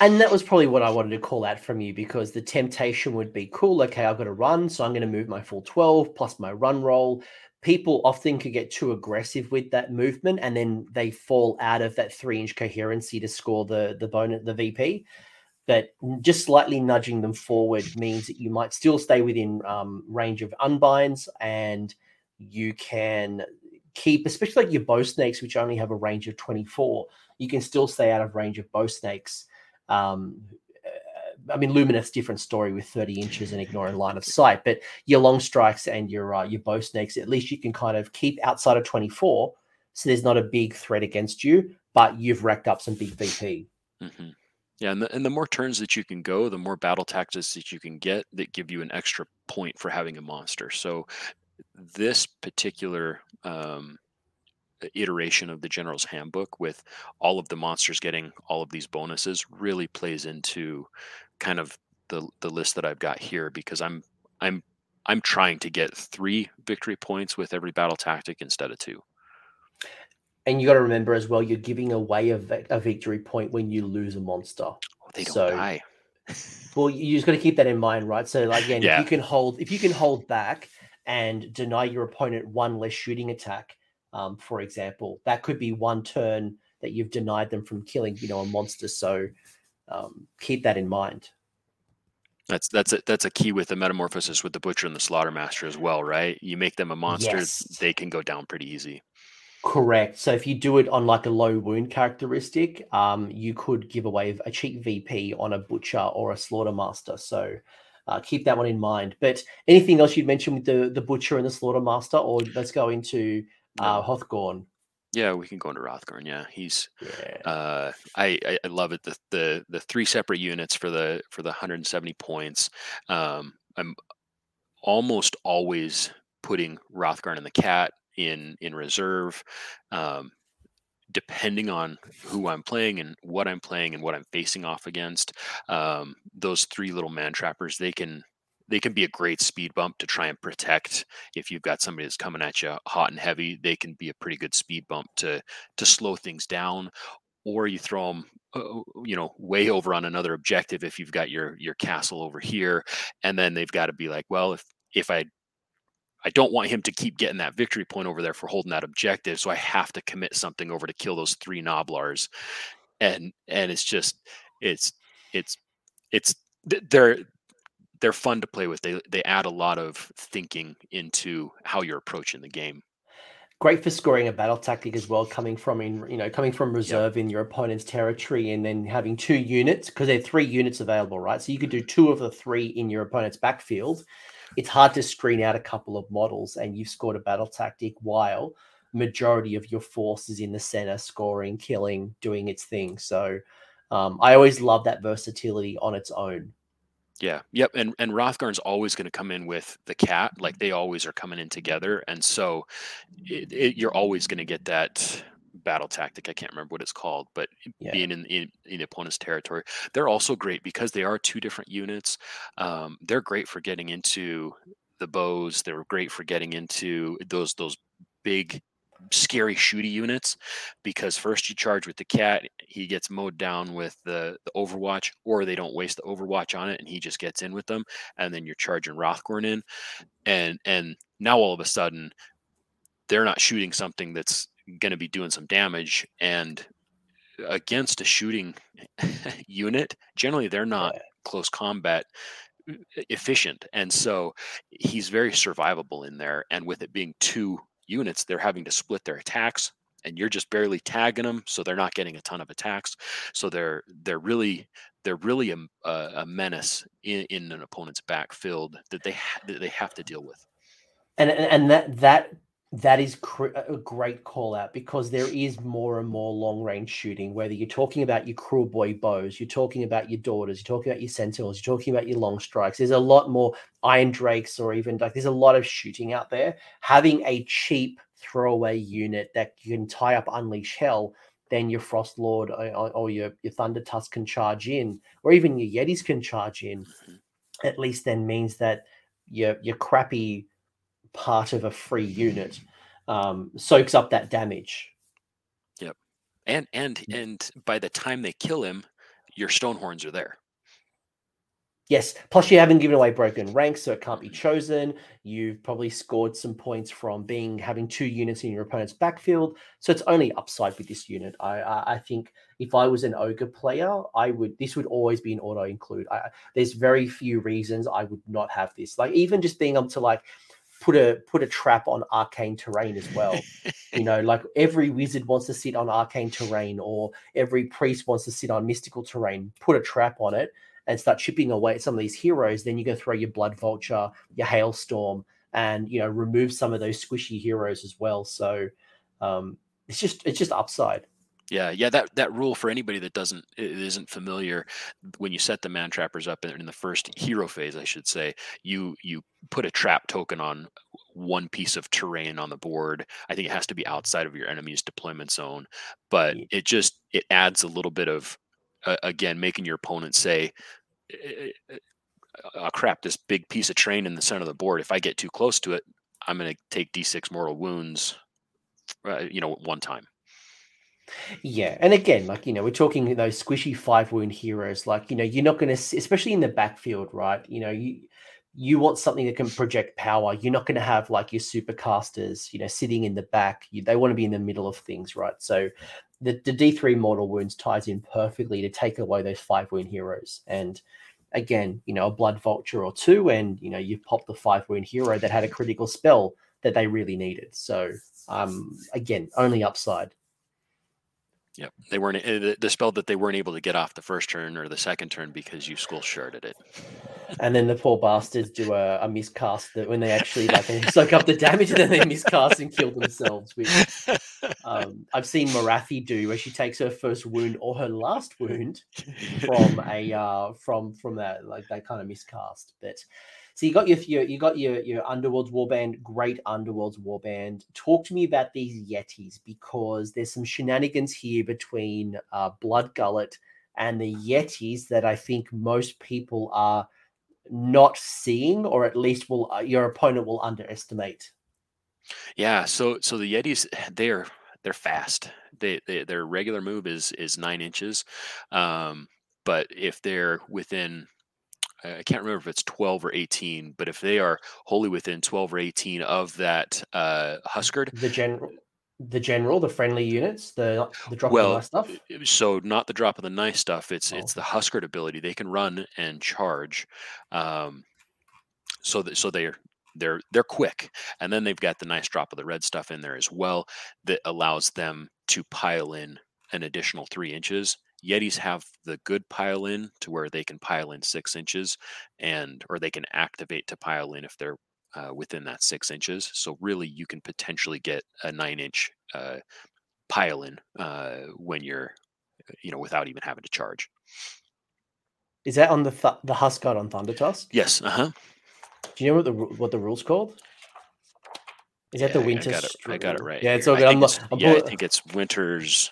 And that was probably what i wanted to call out from you because the temptation would be cool okay i've got to run so i'm going to move my full 12 plus my run roll. People often could get too aggressive with that movement and then they fall out of that three inch coherency to score the the bonus the vp but just slightly nudging them forward means that you might still stay within um, range of unbinds and you can keep, especially like your bow snakes, which only have a range of 24, you can still stay out of range of bow snakes. Um, uh, I mean, Lumineth different story with 30 inches and ignoring line of sight, but your long strikes and your uh, your bow snakes, at least you can kind of keep outside of 24, so there's not a big threat against you, but you've racked up some big VP. Mm-hmm. Yeah, and the, and the more turns that you can go, the more battle tactics that you can get that give you an extra point for having a monster. So this particular um, iteration of the General's Handbook, with all of the monsters getting all of these bonuses, really plays into kind of the the list that I've got here because I'm I'm I'm trying to get three victory points with every battle tactic instead of two and you got to remember as well, you're giving away a, a victory point when you lose a monster. Oh, they don't so, die. well, you just got to keep that in mind, right? So, like, again, yeah. if you can hold, if you can hold back and deny your opponent one less shooting attack, um, for example, that could be one turn that you've denied them from killing, you know, a monster. So um, keep that in mind. That's that's a that's a key with the metamorphosis with the butcher and the slaughtermaster as well, right? You make them a monster, Yes. they can go down pretty easy. Correct. So if you do it on like a low wound characteristic, um, you could give away a cheap VP on a butcher or a slaughtermaster. So uh, keep that one in mind. But anything else you'd mention with the the butcher and the slaughtermaster, or let's go into uh, Hrothgorn. Yeah, we can go into Hrothgorn. Yeah, he's Yeah. uh, I, I I love it. The, the the three separate units for the for the 170 points. Um, I'm almost always putting Hrothgorn and the cat in in reserve. Um, depending on who I'm playing and what I'm playing and what I'm facing off against, um, those three little man trappers they can they can be a great speed bump to try and protect. If you've got somebody that's coming at you hot and heavy, they can be a pretty good speed bump to to slow things down. Or you throw them, uh, you know, way over on another objective if you've got your your castle over here, and then they've got to be like, well, if if I I don't want him to keep getting that victory point over there for holding that objective. So I have to commit something over to kill those three Gnoblars. And and it's just it's it's it's they're they're fun to play with. They they add a lot of thinking into how you're approaching the game. Great for scoring a battle tactic as well, coming from in you know coming from reserve in your opponent's territory, and then having two units because there are three units available, right? So you could do two of the three in your opponent's backfield. It's hard to screen out a couple of models, and you've scored a battle tactic while majority of your force is in the center, scoring, killing, doing its thing. So um, I always love that versatility on its own. Yeah. Yep. And and Hrothgorn's always going to come in with the cat, like they always are coming in together, and so it, it, you're always going to get that battle tactic. I can't remember what it's called, but Yeah. being in, in in the opponent's territory, they're also great because they are two different units. Um, they're great for getting into the bows. They're great for getting into those those big scary shooty units because first you charge with the cat he gets mowed down with the the overwatch or they don't waste the overwatch on it and he just gets in with them and then you're charging Hrothgorn in and and now all of a sudden they're not shooting something that's going to be doing some damage and against a shooting unit generally they're not close combat efficient and so he's very survivable in there and with it being two units they're having to split their attacks and you're just barely tagging them so they're not getting a ton of attacks. So they're they're really they're really a, a, menace in, in an opponent's backfield that they ha- that they have to deal with. And and and that that that is cr- a great call out because there is more and more long range shooting whether you're talking about your Kruleboy bows you're talking about your daughters you're talking about your sentinels you're talking about your long strikes. There's a lot more iron drakes or even like there's a lot of shooting out there. Having a cheap throwaway unit that you can tie up unleash hell then your Frostlord or, or- your, your thunder tusk can charge in or even your yetis can charge in. Mhm. at least then means that your your crappy part of a free unit um, soaks up that damage. Yep. And and Mm. and by the time they kill him your stonehorns are there Yes, plus you haven't given away broken ranks, so it can't be chosen. You've probably scored some points from being having two units in your opponent's backfield, so it's only upside with this unit. I I, I think if I was an ogre player, I would this would always be an auto include. I, there's very few reasons I would not have this. Like even just being able to like put a put a trap on arcane terrain as well. you know, like every wizard wants to sit on arcane terrain, or every priest wants to sit on mystical terrain. Put a trap on it and start chipping away at some of these heroes. Then you go throw your blood vulture, your hailstorm, and you know remove some of those squishy heroes as well. So um, it's just it's just upside. Yeah, yeah. That that rule for anybody that doesn't isn't familiar, when you set the man trappers up in, in the first hero phase, I should say, you you put a trap token on one piece of terrain on the board. I think it has to be outside of your enemy's deployment zone, but it just it adds a little bit of uh, again making your opponent say. "Eh, eh, Oh crap! This big piece of terrain in the center of the board. If I get too close to it, I'm going to take D6 mortal wounds. Uh, you know, one time. Yeah, and again, like you know, we're talking those squishy five wound heroes. Like you know, you're not going to, especially in the backfield, right? You know, you you want something that can project power. You're not going to have like your supercasters, you know, sitting in the back. You, they want to be in the middle of things, right? So the, the D3 mortal wounds ties in perfectly to take away those five wound heroes. And again, you know, a blood vulture or two, and you know, you've popped the five wound hero that had a critical spell that they really needed. So um again, only upside. Yep, they weren't uh, the spell that they weren't able to get off the first turn or the second turn because you school sharded it. And then the poor bastards do a, a miscast that when they actually like they soak up the damage and then they miscast and kill themselves. Which um, I've seen Morathi do, where she takes her first wound or her last wound from a uh, from from that like that kind of miscast. But so you got your, your you got your your Underworld's Warband, great Underworld's Warband. Talk to me about these Yetis because there's some shenanigans here between uh, Blood Gullet and the Yetis that I think most people are not seeing, or at least will uh, your opponent will underestimate. Yeah, so so the Yetis they're they're fast. They, they their regular move is is nine inches, um, but if they're within I can't remember if it's 12 or 18, but if they are wholly within 12 or 18 of that uh, Huskard, the general, the general, the friendly units, the the drop well, of the nice stuff. So not the drop of the nice stuff. It's oh. it's the Huskard ability. They can run and charge. Um, so that so they're they're they're quick, and then they've got the nice drop of the red stuff in there as well that allows them to pile in an additional three inches Yetis have the good pile in to where they can pile in six inches and or they can activate to pile in if they're uh, within that six inches. So really, you can potentially get a nine inch uh, pile in uh, when you're, you know, without even having to charge. Is that on the th- the Huskard on Thunder Tusk? Yes. Uh huh. Do you know what the what the rules called? Is that yeah, the winter? I got, it, I got it right. Yeah, it's all good. I'm, I'm, yeah, I think it's winters.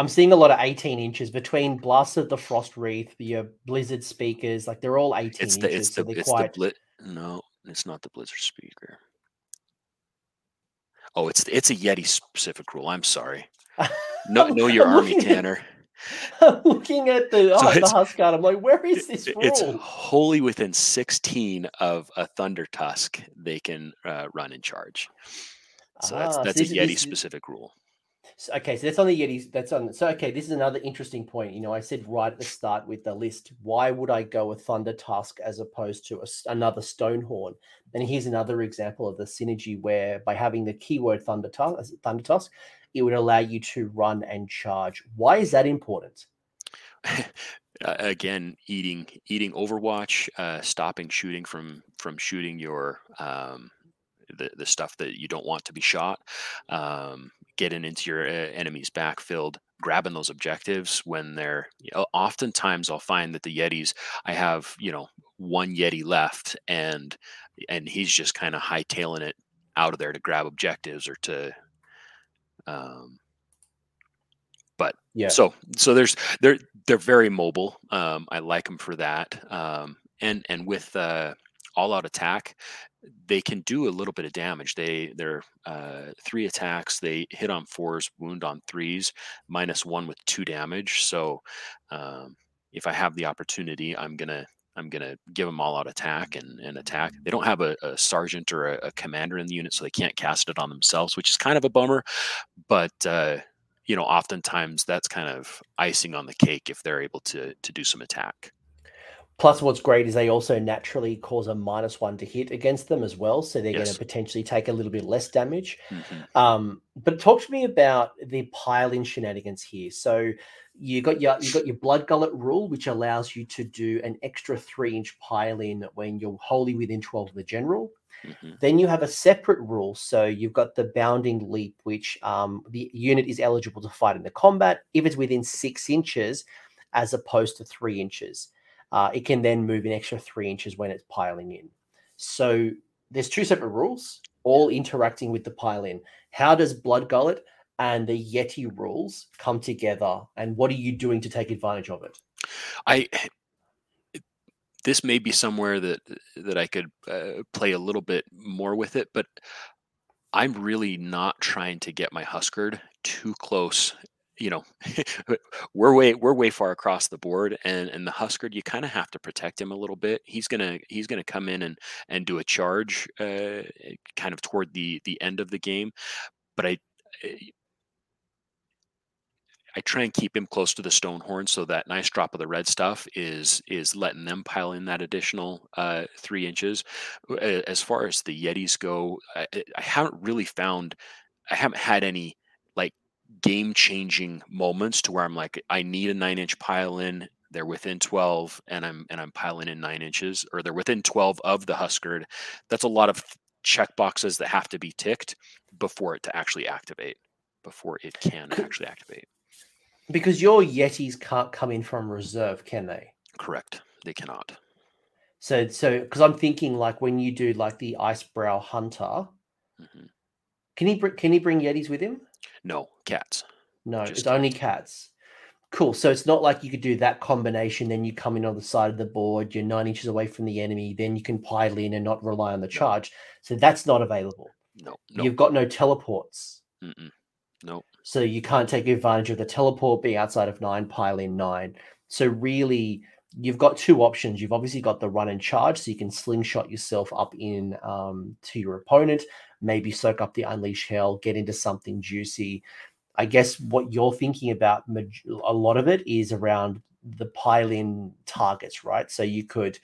I'm seeing a lot of 18 inches between Blast of the Frost Wreath, your Blizzard speakers. Like they're all 18 it's the, inches. It's the, so it's quite... the blit. No, it's not the Blizzard speaker. Oh, it's it's a Yeti specific rule. I'm sorry. No, know your army, Tanner. I'm looking at the, so oh, the Huskard. I'm like, where is this rule? It's wholly within 16 of a Thunder Tusk they can uh, run and charge. So that's ah, that's so a Yeti specific rule. So, okay, so that's on the Yetis. That's on. So okay, this is another interesting point. You know, I said right at the start with the list, why would I go with Thunder Tusk as opposed to a, another Stonehorn? And here's another example of the synergy where by having the keyword Thunder Tusk, Thunder Tusk, it would allow you to run and charge. Why is that important? again eating eating overwatch uh, stopping shooting from from shooting your um, the, the stuff that you don't want to be shot um, getting into your uh, enemy's backfield, grabbing those objectives when they're you know, oftentimes I'll find that the Yetis I have, you know, one Yeti left and and he's just kind of hightailing it out of there to grab objectives or to um but yeah. so so there's they're they're very mobile um i like them for that um and and with uh all out attack they can do a little bit of damage. They they're uh, three attacks. They hit on fours, wound on threes, minus one with two damage. So um, if I have the opportunity, I'm gonna I'm gonna give them all out attack and, and attack. They don't have a, a sergeant or a, a, commander in the unit, so they can't cast it on themselves, which is kind of a bummer. But uh, you know, oftentimes that's kind of icing on the cake if they're able to to do some attack. Plus, what's great is they also naturally cause a minus one to hit against them as well, so they're yes. going to potentially take a little bit less damage. Mm-hmm. Um, but talk to me about the pile-in shenanigans here. So you got your you got your blood gullet rule, which allows you to do an extra three-inch pile-in when you're wholly within twelve of the general. Mm-hmm. Then you have a separate rule. So you've got the bounding leap, which um, the unit is eligible to fight in the combat if it's within six inches, as opposed to three inches uh, it can then move an extra three inches when it's piling in. So there's two separate rules, all interacting with the pile in. How does Blood Gullet and the Yeti rules come together, and what are you doing to take advantage of it? I this may be somewhere that that I could uh, play a little bit more with it, but I'm really not trying to get my Huskard too close you know we're way we're way far across the board and and the Huskard, you kind of have to protect him a little bit he's gonna he's gonna come in and and do a charge uh, kind of toward the the end of the game but i I try and keep him close to the Stonehorn so that nice drop of the red stuff is is letting them pile in that additional uh, three inches. As far as the Yetis go, I, I haven't really found, I haven't had any game changing moments to where I'm like, I need a nine inch pile in. They're within 12 and I'm and I'm piling in nine inches, or they're within 12 of the Huskard. That's a lot of check boxes that have to be ticked before it to actually activate, before it can actually activate. Because your Yetis can't come in from reserve, can they? Correct. They cannot. So, so because I'm thinking like when you do like the Icebrow Hunter, mm-hmm. can he bring can he bring Yetis with him? No, cats. No, Just it's only cats. Cool. So it's not like you could do that combination. Then you come in on the side of the board. You're nine inches away from the enemy. Then you can pile in and not rely on the charge. So that's not available. No, no. You've got no teleports. Mm-mm. No. So you can't take advantage of the teleport being outside of nine, pile in nine. So really, you've got two options. You've obviously got the run and charge, so you can slingshot yourself up in um, to your opponent, maybe soak up the unleash hell, get into something juicy. I guess what you're thinking about a lot of it is around the pile in targets, right? So you could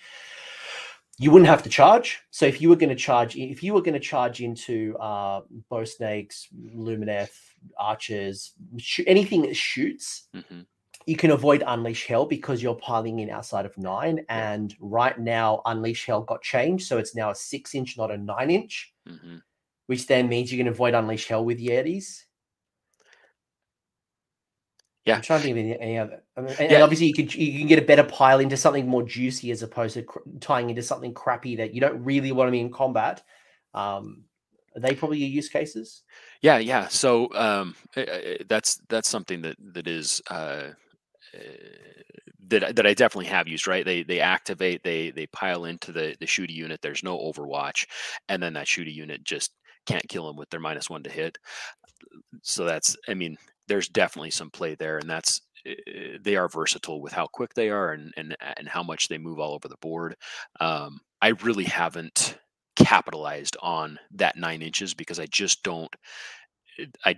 you wouldn't have to charge. So if you were going to charge, if you were going to charge into uh, bow snakes, lumineth, archers, sh- anything that shoots, mm-hmm. you can avoid unleash hell because you're piling in outside of nine. And right now, unleash hell got changed, so it's now a six inch, not a nine inch, mm-hmm. Which then means you can avoid unleash hell with Yetis. Yeah, I'm trying to think of any, any other. I mean, and yeah. obviously, you can you can get a better pile into something more juicy as opposed to cr- tying into something crappy that you don't really want to be in combat. Um, are they probably your use cases? Yeah, yeah. So um, eh, eh, eh, that's that's something that that is uh, that that I definitely have used. Right, they they activate, they they pile into the the shooty unit. There's no Overwatch, and then that shooty unit just can't kill them with their minus one to hit. So that's, I mean, there's definitely some play there, and that's eh, eh, they are versatile with how quick they are and and and how much they move all over the board. Um, I really haven't capitalized on that nine inches because I just don't. Eh, I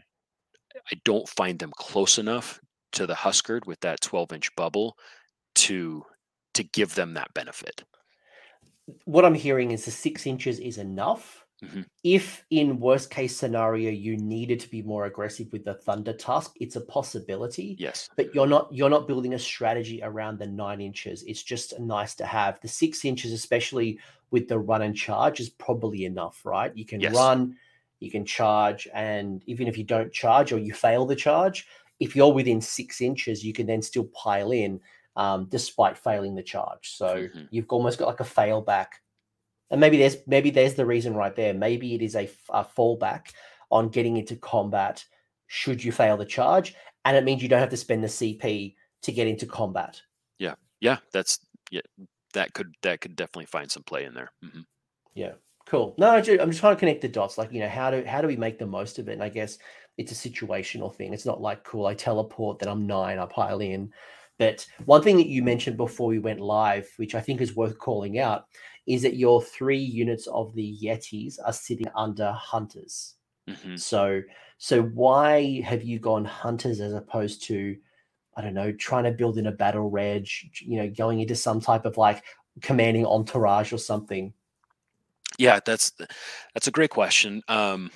I don't find them close enough to the Huskard with that 12 inch bubble to to give them that benefit. What I'm hearing is the six inches is enough Mm-hmm. If in worst case scenario you needed to be more aggressive with the Thunder Tusk, it's a possibility. Yes. But you're not you're not building a strategy around the nine inches. It's just nice to have. The six inches, especially with the run and charge, is probably enough, right? You can yes. run, you can charge, and even if you don't charge or you fail the charge, if you're within six inches, you can then still pile in um, despite failing the charge. So mm-hmm. you've almost got like a fail back and maybe there's maybe there's the reason right there. Maybe it is a, a fallback on getting into combat should you fail the charge, and it means you don't have to spend the CP to get into combat. Yeah, yeah, that's yeah, that could that could definitely find some play in there. Mm-hmm. Yeah, cool. No, I'm just trying to connect the dots. Like you know, how do how do we make the most of it? And I guess it's a situational thing. It's not like cool. I teleport, then I'm nine, I pile in. But one thing that you mentioned before we went live, which I think is worth calling out, is that your three units of the Yetis are sitting under hunters. Mm-hmm. So, so why have you gone hunters as opposed to, I don't know, trying to build in a battle reg, you know, going into some type of like commanding entourage or something? Yeah, that's that's a great question. Um,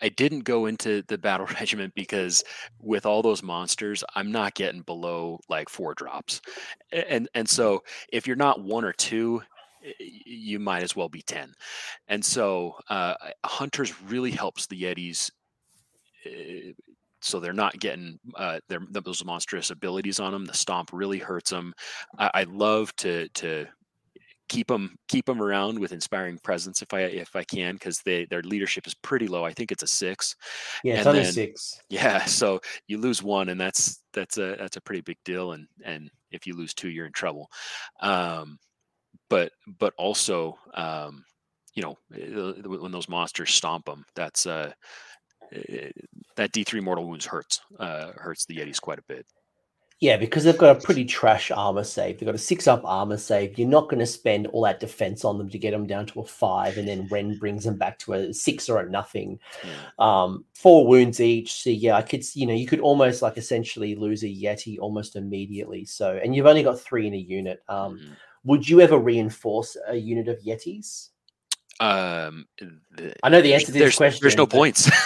I didn't go into the battle regiment because with all those monsters, I'm not getting below like four drops, and and so if you're not one or two, you might as well be 10. And so uh, hunters really helps the Yetis. Uh, so they're not getting uh, their, those monstrous abilities on them. The stomp really hurts them. I, I love to to keep them keep them around with inspiring presence if I if I can because they their leadership is pretty low. I think it's a six. Yeah, it's and only then, six. Yeah, so you lose one, and that's that's a that's a pretty big deal. And and if you lose two, you're in trouble. Um, but but also um, you know eh, when those monsters stomp them, that's uh, eh, that D3 mortal wounds hurts uh, hurts the Yetis quite a bit. Yeah, because they've got a pretty trash armor save. They've got a six up armor save. You're not going to spend all that defense on them to get them down to a five, and then Ren brings them back to a six or a nothing. Um, four wounds each. So yeah, I could, you know, you could almost like essentially lose a Yeti almost immediately. So, and you've only got three in a unit. Um, Mhm. would you ever reinforce a unit of Yetis? Um, the- I know the answer to this there's, question. There's no but- points.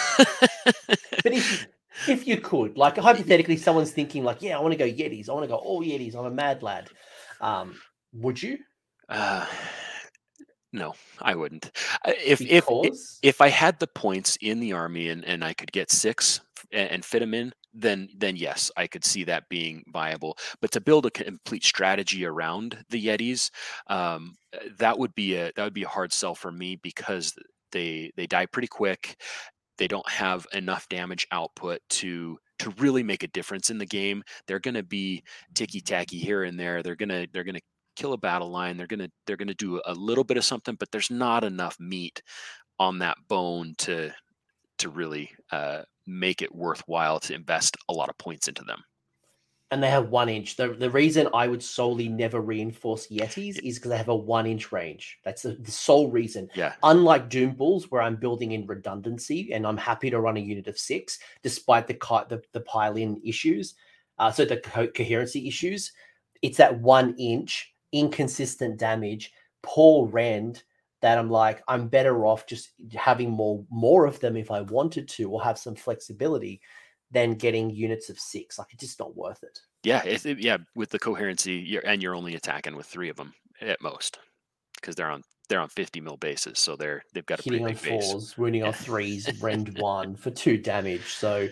But if if you could, like hypothetically, someone's thinking like, yeah, I want to go Yetis. I want to go all Yetis. I'm a mad lad. Um, would you? uh, no, I wouldn't. Uh, If if Because if I had the points in the army and, and I could get six and, and fit them in, then then yes, I could see that being viable. But to build a complete strategy around the Yetis, um, that would be a that would be a hard sell for me because they they die pretty quick. They don't have enough damage output to to really make a difference in the game. They're going to be ticky tacky here and there. They're gonna they're gonna kill a battle line. They're gonna they're gonna do a little bit of something, but there's not enough meat on that bone to to really uh, make it worthwhile to invest a lot of points into them. And they have one inch. The the reason I would solely never reinforce Yetis is because they have a one inch range. That's the, the sole reason. Yeah, Unlike Doom Bulls, where I'm building in redundancy and I'm happy to run a unit of six, despite the the, the pile-in issues, uh, so the co- coherency issues, it's that one inch inconsistent damage. Poor rend that I'm like I'm better off just having more more of them if I wanted to, or have some flexibility, than getting units of six. Like it's just not worth it. yeah, it, it- yeah. With the coherency, you're, and you're only attacking with three of them at most because they're on they're on 50 mil bases, so they're they've got a hitting pretty on big base. fours, wounding on Yeah. threes, rend one for two damage. So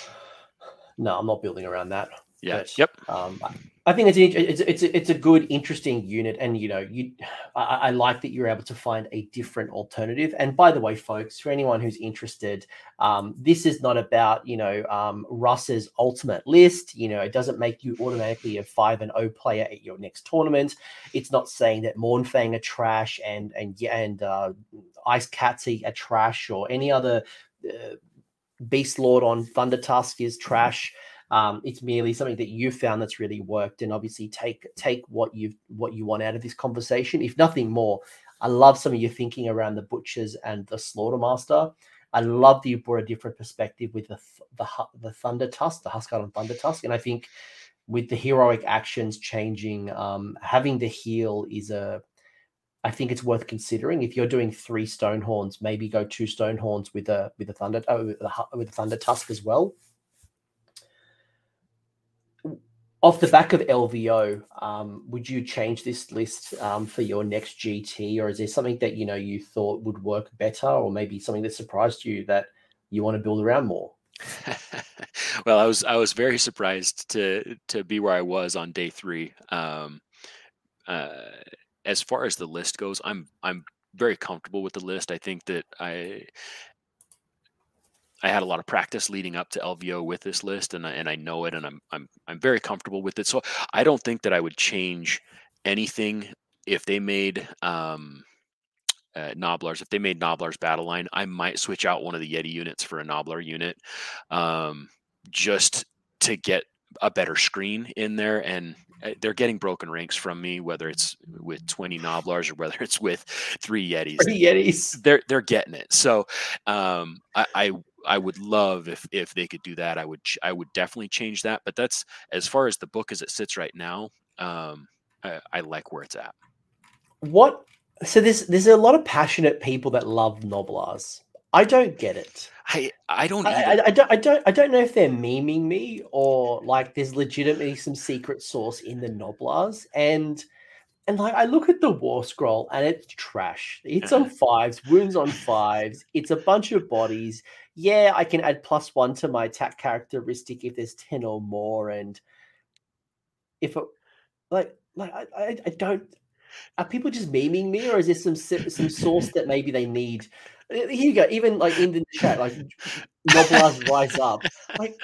no, I'm not building around that. Yeah, But, yep. Um, I- think it's it's it's a, it's a good, interesting unit, and you know, you I, I like that you're able to find a different alternative. And by the way, folks, for anyone who's interested, um, this is not about you know um, Russ's ultimate list. You know, it doesn't make you automatically a five and O player at your next tournament. It's not saying that Mournfang are trash and and and uh, Ice Catsy are trash or any other uh, Beast Lord on Thunder Tusk is trash. Um, it's merely something that you found that's really worked, and obviously take take what you what you want out of this conversation. If nothing more, I love some of your thinking around the butchers and the slaughtermaster. I love that you brought a different perspective with the the the Thunder Tusk, the Huskard and Thunder Tusk, and I think with the heroic actions changing, um, having the heal is a I think it's worth considering. If you're doing three Stonehorns, maybe go two Stonehorns with a with a thunder oh, with, a, thunder tusk as well. Off the back of LVO, um, would you change this list um, for your next GT, or is there something that you know you thought would work better, or maybe something that surprised you that you want to build around more? well, I was I was very surprised to to be where I was on day three. Um, uh, as far as the list goes, I'm I'm very comfortable with the list. I think that I I had a lot of practice leading up to LVO with this list, and I, and I know it, and I'm I'm I'm very comfortable with it. So I don't think that I would change anything if they made um, uh, Gnoblars. If they made Gnoblars battle line, I might switch out one of the Yeti units for a Gnoblar unit, um, just to get a better screen in there. And uh, they're getting broken ranks from me, whether it's with 20 Gnoblars or whether it's with three Yetis Three Yetis. they're they're getting it. So um, I, I I would love if if they could do that. I would ch- I would definitely change that. But that's as far as the book as it sits right now. Um, I, I like where it's at. What? So there's there's a lot of passionate people that love Gnoblars. I don't get it. I I don't I. I, I don't I don't I don't know if they're memeing me or like there's legitimately some secret source in the Gnoblars and and like I look at the war scroll and it's trash. It's on fives, wounds on fives. It's a bunch of bodies. Yeah, I can add plus one to my attack characteristic if there's ten or more, and if it, like like I, I, don't. Are people just memeing me, or is there some some source that maybe they need? Here you go. Even like in the chat, like Gnoblars rise up. Like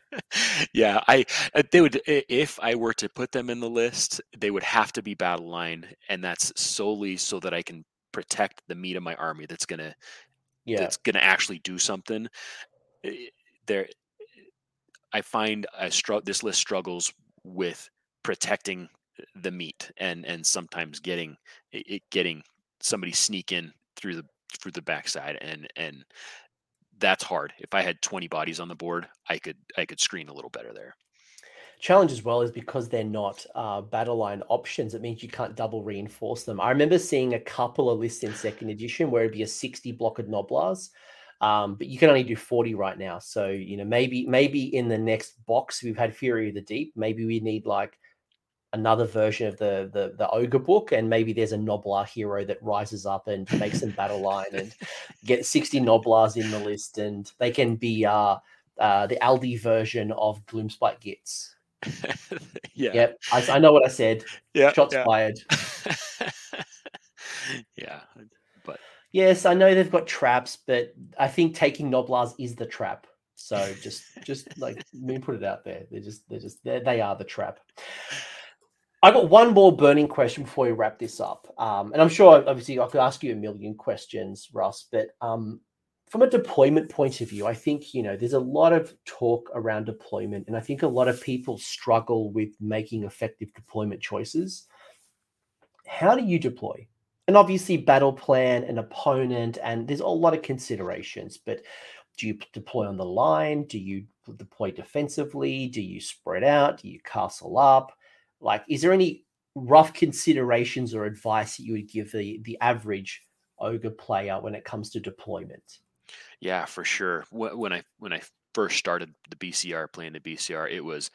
yeah, I uh, they would if I were to put them in the list, they would have to be battle line, and that's solely so that I can protect the meat of my army. That's gonna yeah, that's gonna actually do something. Eh, There, I find I struggle. this list struggles with protecting the meat and and sometimes getting it getting somebody sneak in through the through the backside and and that's hard. If I had 20 bodies on the board, I could I could screen a little better there. Challenge as well is because they're not uh, battle line options. It means you can't double reinforce them. I remember seeing a couple of lists in second edition where it'd be a 60 block of Gnoblars, um, but you can only do 40 right now. So you know maybe maybe in the next box we've had Fury of the Deep. Maybe we need like another version of the the the ogre book and maybe there's a Gnoblar hero that rises up and makes them battle line and get 60 Gnoblars in the list and they can be uh uh the aldi version of gloomspite gits yeah. Yep I, I, know what i said. Yeah shots yeah. fired. Yeah but yes i know they've got traps but i think taking Gnoblars is the trap. So just just like me put it out there. They're just they're just they're, they are the trap. I got one more burning question before we wrap this up, um, and I'm sure obviously I could ask you a million questions, Russ. But um, from a deployment point of view, I think you know there's a lot of talk around deployment, and I think a lot of people struggle with making effective deployment choices. How do you deploy? And obviously, battle plan, and opponent, and there's a lot of considerations. But do you deploy on the line? Do you deploy defensively? Do you spread out? Do you castle up? Like, is there any rough considerations or advice that you would give the the average ogre player when it comes to deployment? Yeah, for sure. When I when I first started the BCR playing the BCR, it was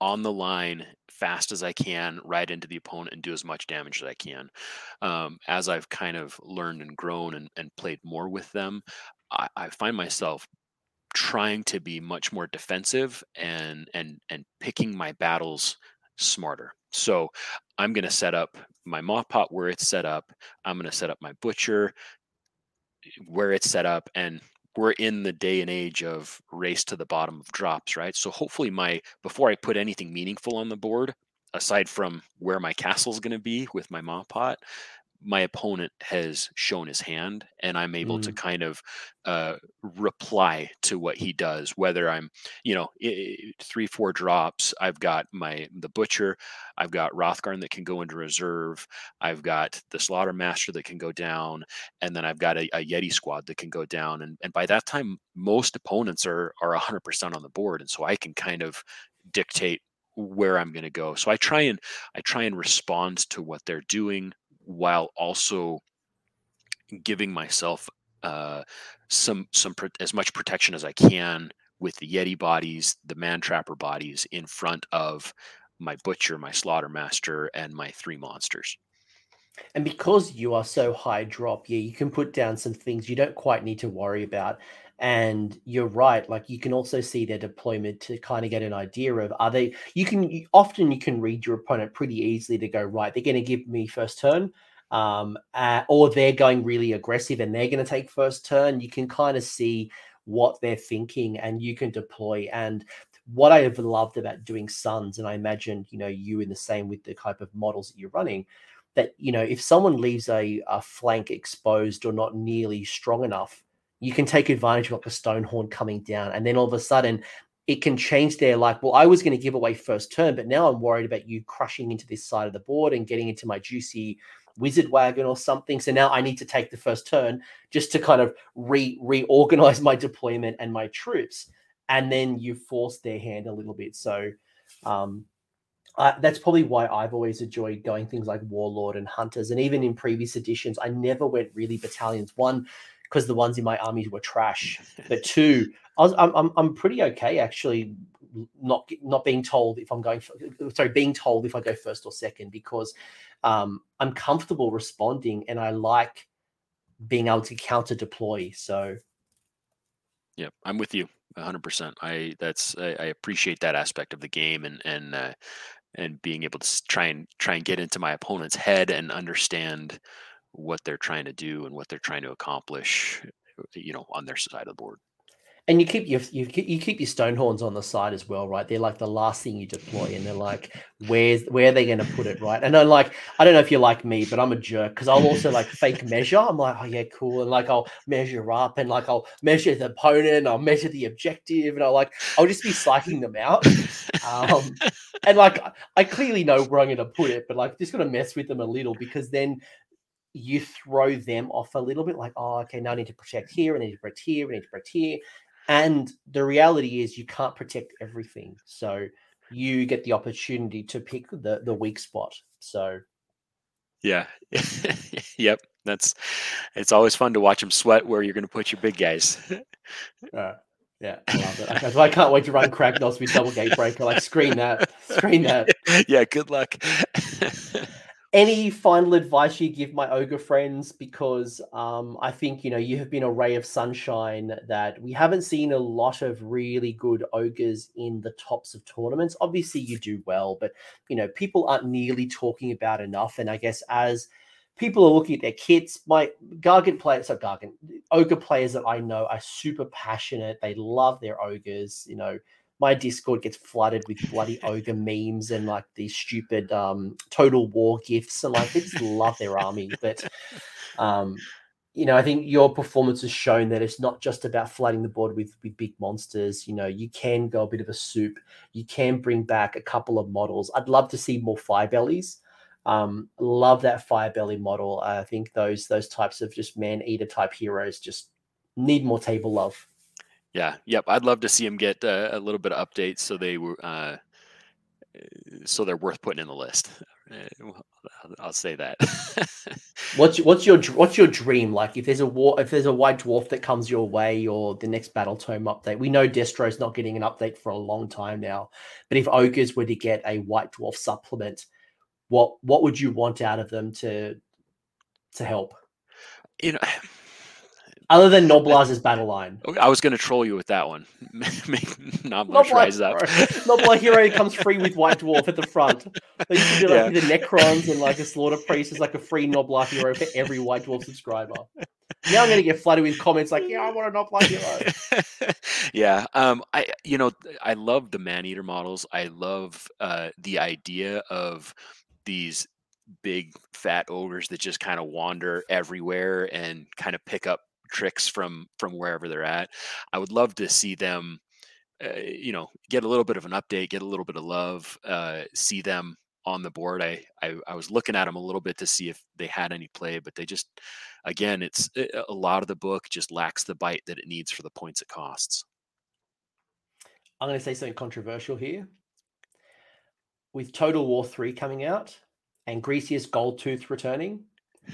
on the line fast as I can, right into the opponent, and do as much damage as I can. Um, as I've kind of learned and grown and, and played more with them, I, I, find myself trying to be much more defensive and and and picking my battles smarter. So I'm going to set up my Mawpot where it's set up. I'm going to set up my butcher where it's set up and we're in the day and age of race to the bottom of drops, right? So hopefully my before I put anything meaningful on the board, aside from where my castle is going to be with my Mawpot, my opponent has shown his hand and i'm able mm. to kind of uh, reply to what he does whether i'm you know three four drops i've got my the butcher i've got Hrothgorn that can go into reserve i've got the slaughter master that can go down and then i've got a, a yeti squad that can go down and, and by that time most opponents are are 100% on the board and so i can kind of dictate where I'm going to go. So I try and I try and respond to what they're doing while also giving myself uh, some some pro- as much protection as I can with the Yeti bodies, the Man Trapper bodies in front of my butcher, my slaughter master, and my three monsters. And because you are so high drop, yeah, you can put down some things you don't quite need to worry about. And you're right, like you can also see their deployment to kind of get an idea of are they. You can often you can read your opponent pretty easily to go right. They're going to give me first turn, um, uh, or they're going really aggressive and they're going to take first turn. You can kind of see what they're thinking, and you can deploy. And what I have loved about doing Sons, and I imagine you know you in the same with the type of models that you're running that you know if someone leaves a, a flank exposed or not nearly strong enough you can take advantage of like a stonehorn coming down and then all of a sudden it can change their like well i was going to give away first turn but now i'm worried about you crushing into this side of the board and getting into my juicy wizard wagon or something so now i need to take the first turn just to kind of re reorganize my deployment and my troops and then you force their hand a little bit so um that's probably why I've always enjoyed going things like Warlord and Hunters. And even in previous editions, I never went really battalions. One, because the ones in my armies were trash. But two, I was, I'm, I'm, I'm pretty okay actually not not being told if I'm going for, sorry being told if I go first or second because um, I'm comfortable responding and I like being able to counter deploy. So yeah, I'm with you 100%. I that's I, I appreciate that aspect of the game and and uh, and being able to try and try and get into my opponent's head and understand what they're trying to do and what they're trying to accomplish you know on their side of the board And you keep your you, you keep your Stonehorns on the side as well, right? They're like the last thing you deploy, and they're like, where's where are they going to put it, right? And I'm like, I don't know if you're like me, but I'm a jerk because I'll also like fake measure. I'm like, oh yeah, cool, and like I'll measure up, and like I'll measure the opponent, I'll measure the objective, and I'll like I'll just be psyching them out. Um, and like I clearly know where I'm going to put it, but like just going to mess with them a little because then you throw them off a little bit, like, oh, okay, now I need to protect here, I need to protect here, I need to protect here. And the reality is, you can't protect everything. So you get the opportunity to pick the the weak spot. So yeah, yep. That's it's always fun to watch them sweat where you're going to put your big guys. uh, yeah, I love it. I can't wait to run Kragnos with double Gatebreaker. Like screen that, screen that. Yeah, good luck any final advice you give my ogre friends? Because um, i think you know you have been a ray of sunshine that we haven't seen a lot of really good ogres in the tops of tournaments. Obviously you do well but you know people aren't nearly talking about enough. And i guess as people are looking at their kits my gargant players so gargant ogre players that i know are super passionate. They love their ogres you know my Discord gets flooded with bloody ogre memes and like these stupid um, total war gifts and like they just love their army. But um, you know, I think your performance has shown that it's not just about flooding the board with with big monsters. You know, you can go a bit of a soup. You can bring back a couple of models. I'd love to see more fire bellies. Um, love that fire belly model. I think those those types of just man eater type heroes just need more table love. Yeah, yep. I'd love to see them get uh, a little bit of updates so they were uh, so they're worth putting in the list. Uh, I'll say that. what's what's your what's your dream like? If there's a war, if there's a white dwarf that comes your way, or the next battle tome update, we know Destro's not getting an update for a long time now. But if ogres were to get a white dwarf supplement, what what would you want out of them to to help? You know other than Gnoblars battle line. I was going to troll you with that one. Not much Gnoblar, rise up. Hero comes free with White Dwarf at the front. They used to do like yeah. the Necrons and like a Slaughter Priest is like a free Gnoblar hero for every White Dwarf subscriber. Now I'm going to get flooded with comments like, "Yeah, I want a Gnoblar hero." yeah, um, I you know I love the man eater models. I love uh, the idea of these big fat ogres that just kind of wander everywhere and kind of pick up tricks from from wherever they're at. I would love to see them, uh, you know, get a little bit of an update, get a little bit of love, uh, see them on the board. I, I, I was looking at them a little bit to see if they had any play, but they just again, it's eh, a lot of the book just lacks the bite that it needs for the points it costs. I'm going to say something controversial here. With Total War 3 coming out and Greasus Goldtooth returning,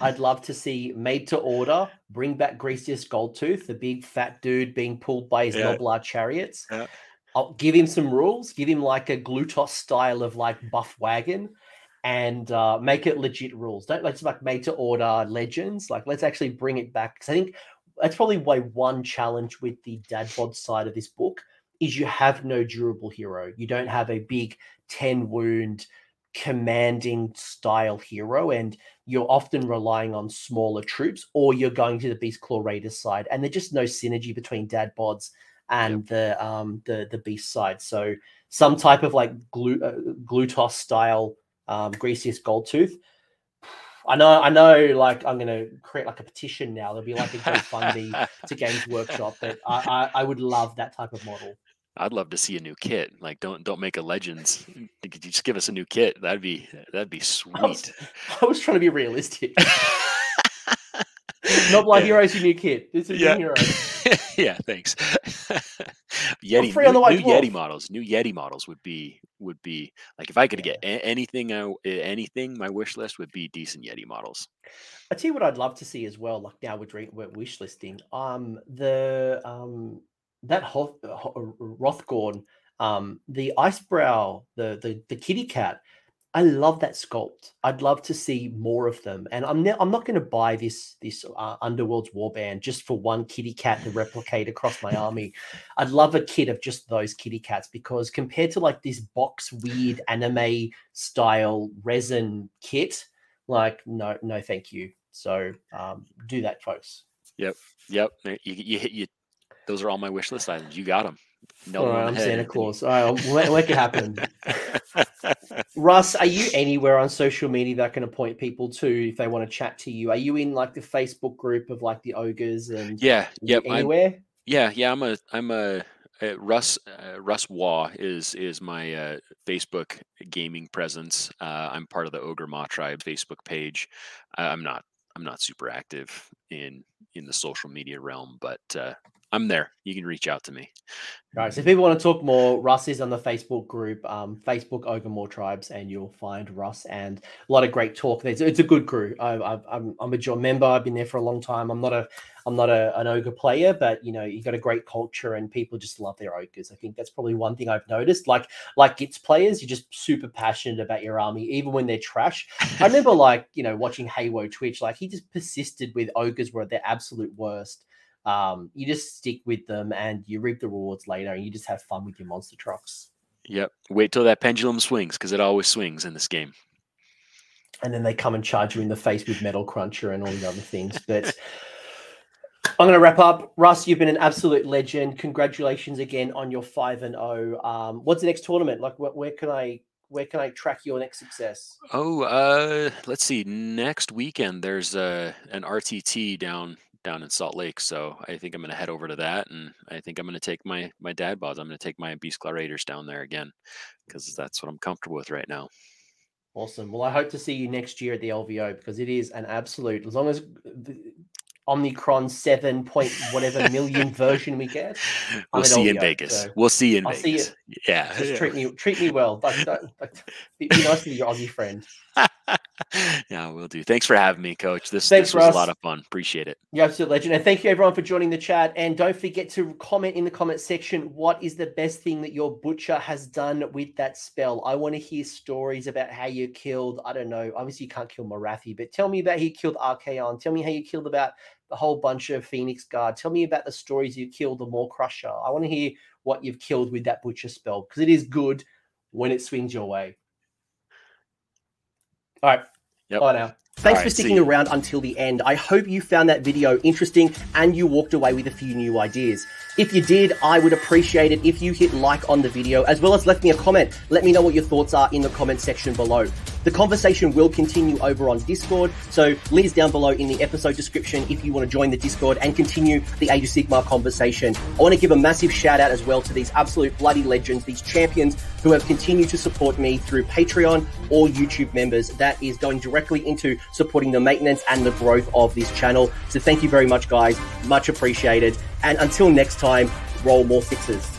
I'd love to see made to order bring back Greasus Goldtooth, the big fat dude being pulled by his yeah. Gnoblar chariots. Yeah. I'll give him some rules, give him like a Glutos style of like buff wagon and uh, make it legit rules. Don't let's like made to order legends. Like let's actually bring it back. Because I think that's probably why one challenge with the dad bod side of this book is you have no durable hero. You don't have a big 10 wound commanding style hero and you're often relying on smaller troops or you're going to the beast claw raiders side and there's just no synergy between dad bods and yep. the um the the beast side so some type of like glu- uh, glutos style um Greasus Goldtooth I know, I know. Like, I'm going to create like a petition now. There'll be like a GoFundMe to Games Workshop, but I, I, I would love that type of model. I'd love to see a new kit. Like, don't don't make a Legends. Could you Just give us a new kit. That'd be that'd be sweet. I was, I was trying to be realistic. Not like yeah. heroes, your new kit. This is yeah. new hero. yeah, thanks. Yeti, new, on the new Yeti models. New Yeti models would be would be like if I could yeah. get a- anything, I, anything, my wish list would be decent Yeti models. I tell you what, I'd love to see as well. Like now we're, we're wish listing. Um, the um that Hoth, Hrothgorn, um, the Icebrow, the the the kitty cat. I love that sculpt. I'd love to see more of them. And I'm ne- I'm not going to buy this this uh, Underworlds Warband just for one kitty cat to replicate across my army. I'd love a kit of just those kitty cats because compared to like this box weird anime style resin kit, like no no thank you. So um, do that, folks. Yep, yep. You you hit you those are all my wish list items. You got them. No, all right, I'm Santa Claus. All right, let, make it happen. Russ, are you anywhere on social media that can appoint people to if they want to chat to you? Are you in like the Facebook group of like the ogres and yeah, yep, anywhere? I'm, yeah, yeah. I'm a I'm a uh, Russ uh, Russ Waugh is is my uh, Facebook gaming presence. Uh, I'm part of the Ogre Maw Tribe Facebook page. I'm not I'm not super active in in the social media realm, but uh, I'm there. You can reach out to me. All right. So if people want to talk more, Russ is on the Facebook group, um, Facebook Ogre Maw Tribes, and you'll find Russ and a lot of great talk. It's, it's a good crew. I, am I'm a joint member. I've been there for a long time. I'm not a I'm not a, an ogre player, but you know you got a great culture and people just love their ogres. I think that's probably one thing I've noticed. Like like Gits players, you're just super passionate about your army, even when they're trash. I remember like you know watching Haywo Twitch, like he just persisted with ogres were at their absolute worst um, you just stick with them and you reap the rewards later and you just have fun with your monster trucks. Yep. Wait till that pendulum swings because it always swings in this game. And then they come and charge you in the face with Metal Cruncher and all the other things. But I'm going to wrap up. Russ, you've been an absolute legend. Congratulations again on your five and zero. Oh. Um, what's the next tournament? Like, where, where can I where can I track your next success? Oh, uh, let's see. Next weekend, there's uh, an RTT down down in Salt Lake. So I think I'm going to head over to that, and I think I'm going to take my my dad bods. I'm going to take my Raiders down there again because that's what I'm comfortable with right now. Awesome. Well, I hope to see you next year at the LVO because it is an absolute. As long as Omicron seven point whatever million version we get. We'll see you in Vegas. So we'll see you in I'll Vegas. See you. Yeah. Just treat me treat me well. Like, like, be, be nice to your Aussie friend. yeah, we'll do. Thanks for having me, Coach. This, Thanks, this was Russ. a lot of fun. Appreciate it. You're absolute legend. And thank you everyone for joining the chat. And don't forget to comment in the comment section what is the best thing that your butcher has done with that spell. I want to hear stories about how you killed, I don't know, obviously you can't kill Morathi, but tell me about how you killed Archaon. Tell me how you killed about the whole bunch of Phoenix Guard. Tell me about the stories you killed the Maw-Krusha. I want to hear what you've killed with that Butcher spell because it is good when it swings your way. All right. Yep. Bye now. Thanks right, for sticking around until the end. I hope you found that video interesting and you walked away with a few new ideas. If you did, I would appreciate it if you hit like on the video as well as left me a comment. Let me know what your thoughts are in the comment section below. The conversation will continue over on Discord, so links down below in the episode description if you want to join the Discord and continue the Age of Sigmar conversation. I want to give a massive shout out as well to these absolute bloody legends, these champions who have continued to support me through Patreon or YouTube members. That is going directly into supporting the maintenance and the growth of this channel. So thank you very much, guys. Much appreciated. And until next time, roll more sixes.